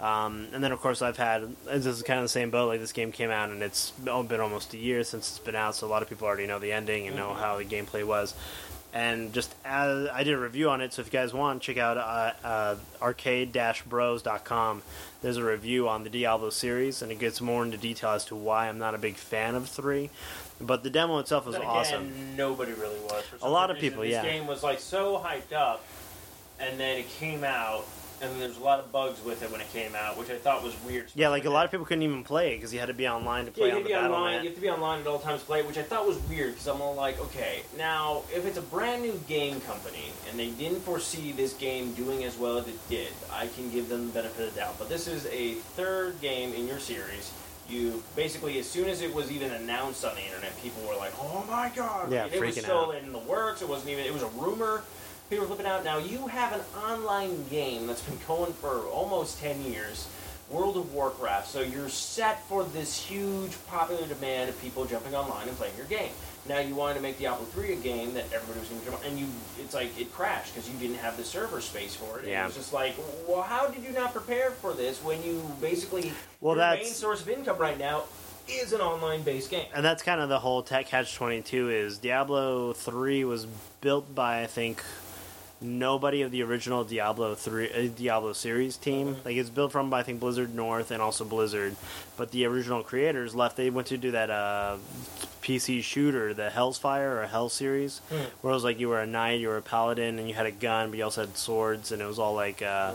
Um, and then of course I've had this is kind of the same boat. Like this game came out and it's been almost a year since it's been out, so a lot of people already know the ending and know how the gameplay was. And just as I did a review on it, so if you guys want, check out uh, uh, arcade-bros.com. There's a review on the Diablo series, and it gets more into detail as to why I'm not a big fan of three. But the demo itself was again, awesome. nobody really was. For A lot of people, this yeah. This game was like so hyped up, and then it came out, and then there's a lot of bugs with it when it came out, which I thought was weird. Yeah, like a lot of people couldn't even play it because you had to be online to play Yeah, you on have, the to be battle online, net. you have to be online at all times to play it, which I thought was weird because I'm all like, okay, now if it's a brand new game company and they didn't foresee this game doing as well as it did, I can give them the benefit of the doubt. But this is a third game in your series. You basically, as soon as it was even announced on the internet, people were like, "Oh my god!" Yeah, and it was still out. in the works. It wasn't even. It was a rumor. People were flipping out. Now you have an online game that's been going for almost ten years. World of Warcraft. So you're set for this huge popular demand of people jumping online and playing your game. Now you wanted to make Diablo 3 a game that everybody was going to jump on, and you, it's like it crashed because you didn't have the server space for it. And Yeah. It was just like, well, how did you not prepare for this when you basically Well, your that's- main source of income right now is an online-based game. and that's kind of the whole tech catch 22 is diablo 3 was built by i think nobody of the original diablo 3 uh, diablo series team like it's built from by i think blizzard north and also blizzard but the original creators left they went to do that uh, pc shooter the hell's fire or hell series Hmm. where it was like you were a knight you were a paladin and you had a gun but you also had swords and it was all like uh,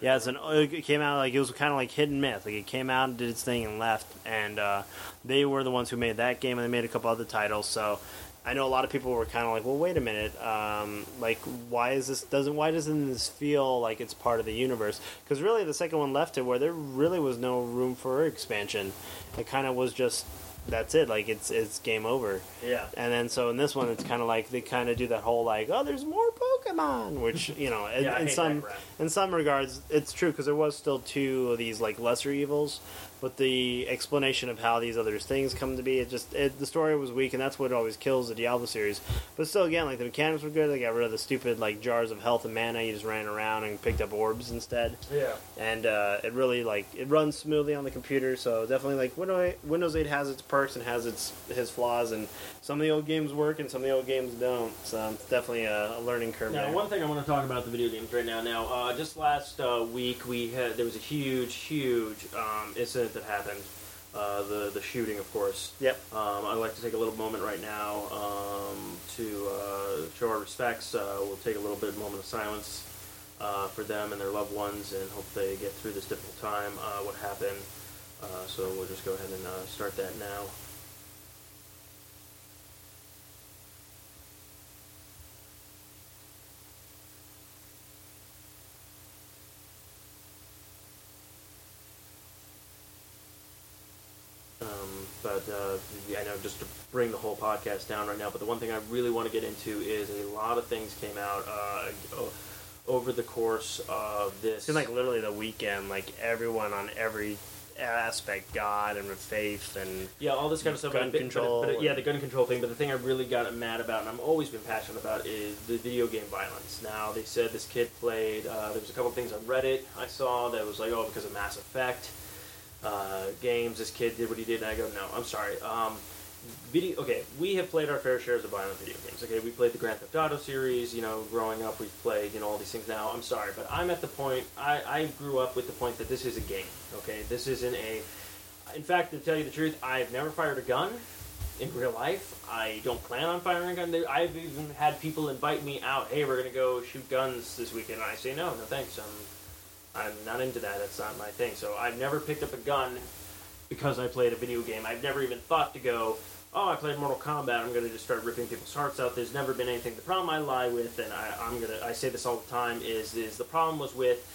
yeah, it's an. It came out like it was kind of like hidden myth. Like it came out and did its thing and left, and uh, they were the ones who made that game, and they made a couple other titles. So I know a lot of people were kind of like, well, wait a minute, um, like why is this doesn't why doesn't this feel like it's part of the universe? Because really, the second one left it where there really was no room for expansion. It kind of was just that's it. Like it's it's game over. Yeah. And then so in this one, it's kind of like they kind of do that whole like, oh, there's more Pokemon, which you know, in, Yeah, I in some in some regards, it's true because there was still two of these like lesser evils, but the explanation of how these other things come to be, it just it, the story was weak, and that's what always kills the Diablo series. But still, again, like the mechanics were good. They got rid of the stupid like jars of health and mana. You just ran around and picked up orbs instead Yeah. and uh, it really like it runs smoothly on the computer. So definitely like Windows 8, Windows 8 has its perks and has its his flaws, and some of the old games work and some of the old games don't. So it's definitely a, a learning curve. Now, there. one thing I want to talk about the video games right now. Now, uh, just last uh, week, we had there was a huge, huge um, incident that happened. Uh, the the shooting, of course. Yep. Um, I'd like to take a little moment right now um, to uh, show our respects. Uh, we'll take a little bit moment of silence uh, for them and their loved ones, and hope they get through this difficult time. Uh, what happened? Uh, so we'll just go ahead and uh, start that now. But uh, I know just to bring the whole podcast down right now. But the one thing I really want to get into is a lot of things came out uh, over the course of this. It's like literally the weekend, like everyone on every aspect, God and faith and Yeah, all this kind of stuff. Gun but- but- control but- yeah, the gun control thing. But the thing I really got mad about, and I've always been passionate about, is the video game violence. Now they said this kid played. Uh, there was a couple things on Reddit I saw that was like, oh, because of Mass Effect uh, games, this kid did what he did. And I go, no, I'm sorry. Um, video. Okay, we have played our fair shares of violent video games. Okay, we played the Grand Theft Auto series. You know, growing up, we've played you know all these things. Now, I'm sorry, but I'm at the point. I I grew up with the point that this is a game. Okay, this isn't a. In fact, to tell you the truth, I've never fired a gun in real life. I don't plan on firing a gun. I've even had people invite me out. Hey, we're gonna go shoot guns this weekend. And I say no, no thanks. I'm, I'm not into that. That's not my thing. So I've never picked up a gun because I played a video game. I've never even thought to go. Oh, I played Mortal Kombat. I'm gonna just start ripping people's hearts out. There's never been anything. The problem I lie with, and I, I'm gonna, I say this all the time, is is the problem was with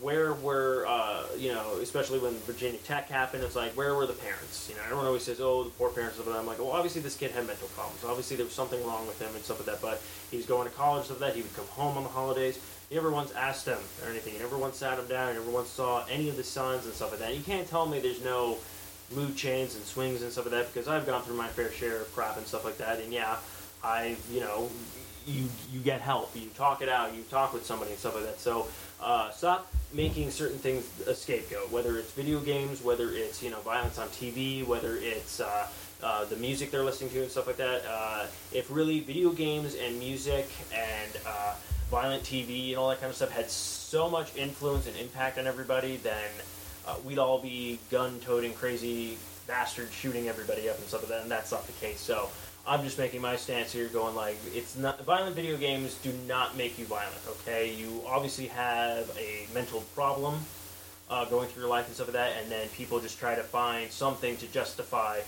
where were uh, you know, especially when Virginia Tech happened, it's like where were the parents? You know, everyone always says, "Oh, the poor parents." But I'm like, well, obviously this kid had mental problems. Obviously there was something wrong with him and stuff like that. But he was going to college, stuff like that. He would come home on the holidays. You never once asked him or anything. You never once sat him down. You never once saw any of the signs and stuff like that. You can't tell me there's no mood chains and swings and stuff like that because I've gone through my fair share of crap and stuff like that. And yeah, I you know you you get help. You talk it out. You talk with somebody and stuff like that. So uh, stop making certain things a scapegoat. Whether it's video games, whether it's you know violence on TV, whether it's uh, uh, the music they're listening to and stuff like that. Uh, if really video games and music and uh, violent TV and all that kind of stuff had so much influence and impact on everybody, then uh, we'd all be gun-toting crazy bastards shooting everybody up and stuff like that. And that's not the case. So. I'm just making my stance here, going like it's not violent. Video games do not make you violent. Okay, you obviously have a mental problem uh, going through your life and stuff like that, and then people just try to find something to justify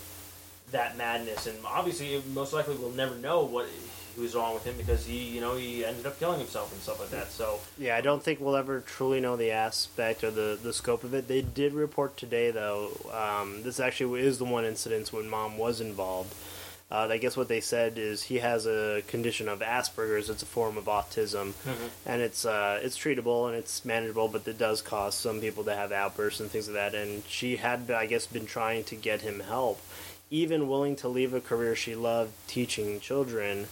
that madness. And obviously, most likely, we'll never know what was wrong with him because he, you know, he ended up killing himself and stuff like that. So Yeah, I don't think we'll ever truly know the aspect or the, the scope of it. They did report today, though. Um, this actually is the one incident when mom was involved. Uh, I guess what they said is he has a condition of Asperger's. It's a form of autism, and it's uh, it's treatable and it's manageable, but it does cause some people to have outbursts and things like that. And she had, I guess, been trying to get him help, even willing to leave a career she loved teaching children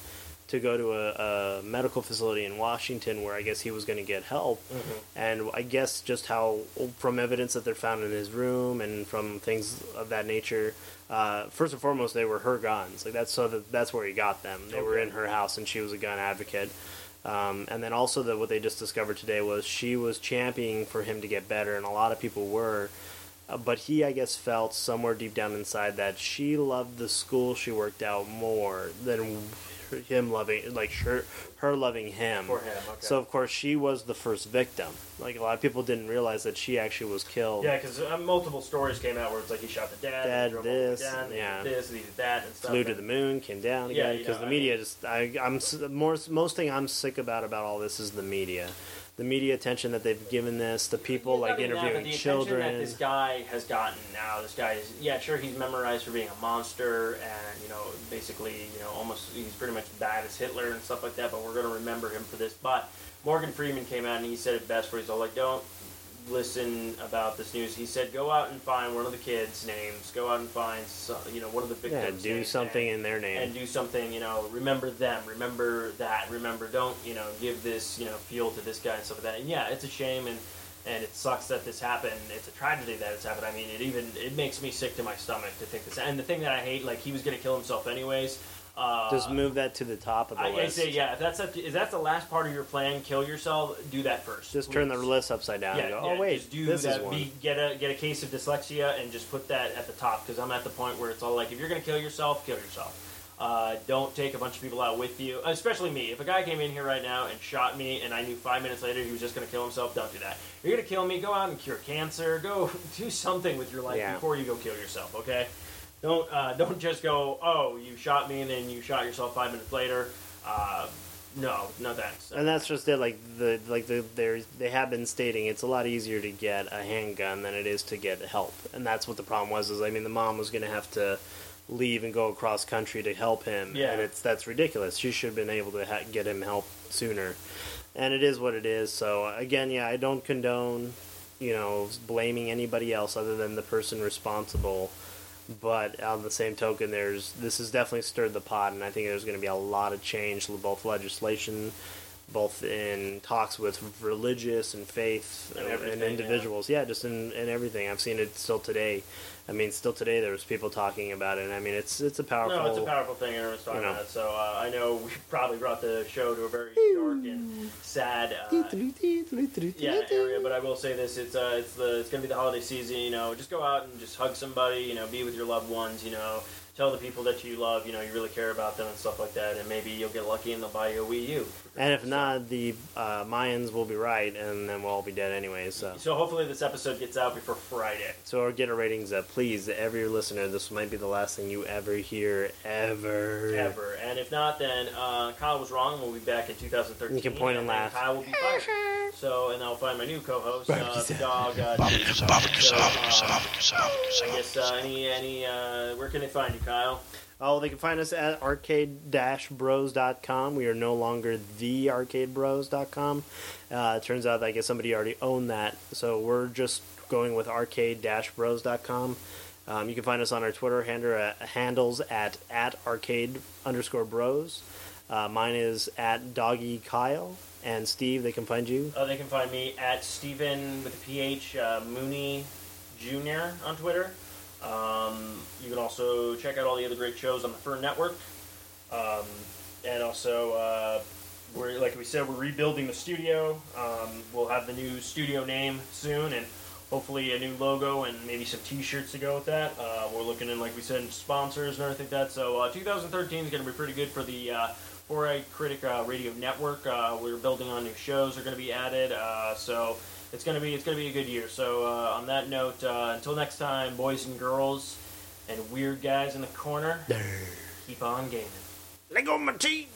to go to a, a medical facility in Washington where I guess he was going to get help. And I guess just how, from evidence that they're found in his room and from things of that nature, uh, first and foremost, they were her guns. Like that's so that that's where he got them. They were in her house, and she was a gun advocate. Um, and then also that what they just discovered today was she was championing for him to get better, and a lot of people were. Uh, but he, I guess, felt somewhere deep down inside that she loved the school she worked out more than him loving, like her, her loving him. for him, okay. So of course she was the first victim. Like a lot of people didn't realize that she actually was killed. yeah, because uh, multiple stories came out where it's like he shot the dad, Dad, he drove all the way this, down, yeah. this, and he did that, and stuff. flew to the moon, came down Yeah, again. you Because know, the I media just, I, I'm most thing I'm sick about about all this is the media, the media attention that they've given this, the people like not even that, but interviewing attention children. that this guy has gotten now. This guy is yeah, sure he's memorized for being a monster and you know basically you know almost he's pretty much bad as Hitler and stuff like that. But we're gonna remember him for this. But Morgan Freeman came out and he said it best. Where he's all like, don't listen about this news. He said, go out and find one of the kids' names. Go out and find some, you know one of the yeah, victims. do something in their name. and do something, you know, remember them, remember that, remember, don't, you know, give this, you know, fuel to this guy and stuff like that. And yeah, it's a shame and, and it sucks that this happened. It's a tragedy that it's happened. I mean, it even, it makes me sick to my stomach to think this. And the thing that I hate, like, he was going to kill himself anyways. Uh, Just move that to the top of the I, I list. say, yeah, if that's, up to, if that's the last part of your plan, kill yourself, do that first. Just turn the list upside down Yeah, and go, yeah, oh wait, just do this that. is one. Be, get a get a case of dyslexia and just put that at the top because I'm at the point where it's all like, if you're gonna kill yourself, kill yourself. Uh, don't take a bunch of people out with you, especially me. If a guy came in here right now and shot me, and I knew five minutes later he was just gonna kill himself, don't do that. You're gonna kill me. Go out and cure cancer. Go <laughs> do something with your life Yeah. before you go kill yourself. Okay. Don't uh, don't just go. Oh, you shot me, and then you shot yourself five minutes later. Uh, no, no thanks. And that's just it. Like the like the they they have been stating, it's a lot easier to get a handgun than it is to get help, and that's what the problem was. Is I mean, the mom was going to have to leave and go across country to help him, Yeah. and it's that's ridiculous. She should have been able to ha- get him help sooner, and it is what it is. So again, yeah, I don't condone, you know, blaming anybody else other than the person responsible. But on the same token, there's this has definitely stirred the pot, and I think there's going to be a lot of change, both legislation, both in talks with religious and faith And and, everything, yeah. individuals. Yeah, just in, in everything. I've seen it still today. I mean, still today there was people talking about it. And I mean, it's it's a powerful. No, it's a powerful thing. Everyone's talking you know. about it. So uh, I know we <laughs> probably brought the show to a very dark and sad uh, yeah area. But I will say this: it's uh, it's the it's gonna be the holiday season. You know, just go out and just hug somebody. You know, be with your loved ones. You know, tell the people that you love. You know, you really care about them and stuff like that. And maybe you'll get lucky and they'll buy you a Wii U. And if not, the uh, Mayans will be right, and then we'll all be dead anyways. So. So hopefully this episode gets out before Friday. So get our ratings up, please. Every listener, this might be the last thing you ever hear, ever. Ever. And if not, then uh, Kyle was wrong. We'll be back in 2013. You can point and then laugh. Kyle will be fired. So, and I'll find my new co-host, uh, the dog. Uh, Barbecue, Jason. barbecue, So, barbecue, uh, barbecue, barbecue, I guess uh, any any uh, where can they find you, Kyle? Oh, they can find us at arcade-bros.com. We are no longer the arcadebros.com. Uh, it turns out, I guess somebody already owned that, so we're just going with arcade-bros.com. Um, you can find us on our Twitter at, handles at, at arcade underscore bros. Uh, mine is at doggy Kyle. And Steve, they can find you. Uh, they can find me at Stephen with a PH uh, Mooney Jr. on Twitter. Um, you can also check out all the other great shows on the Fern Network. Um, and also, uh, we're like we said, we're rebuilding the studio. Um, we'll have the new studio name soon, and hopefully a new logo and maybe some T-shirts to go with that. Uh, we're looking in, like we said, sponsors and everything like that. So uh, 2013 is going to be pretty good for the uh, 4A Critic uh, Radio Network. Uh, we're building on new shows are going to be added. Uh, so it's going to be it's going to be a good year. So uh, on that note, uh, until next time, boys and girls, and weird guys in the corner, keep on gaming. Lego machine!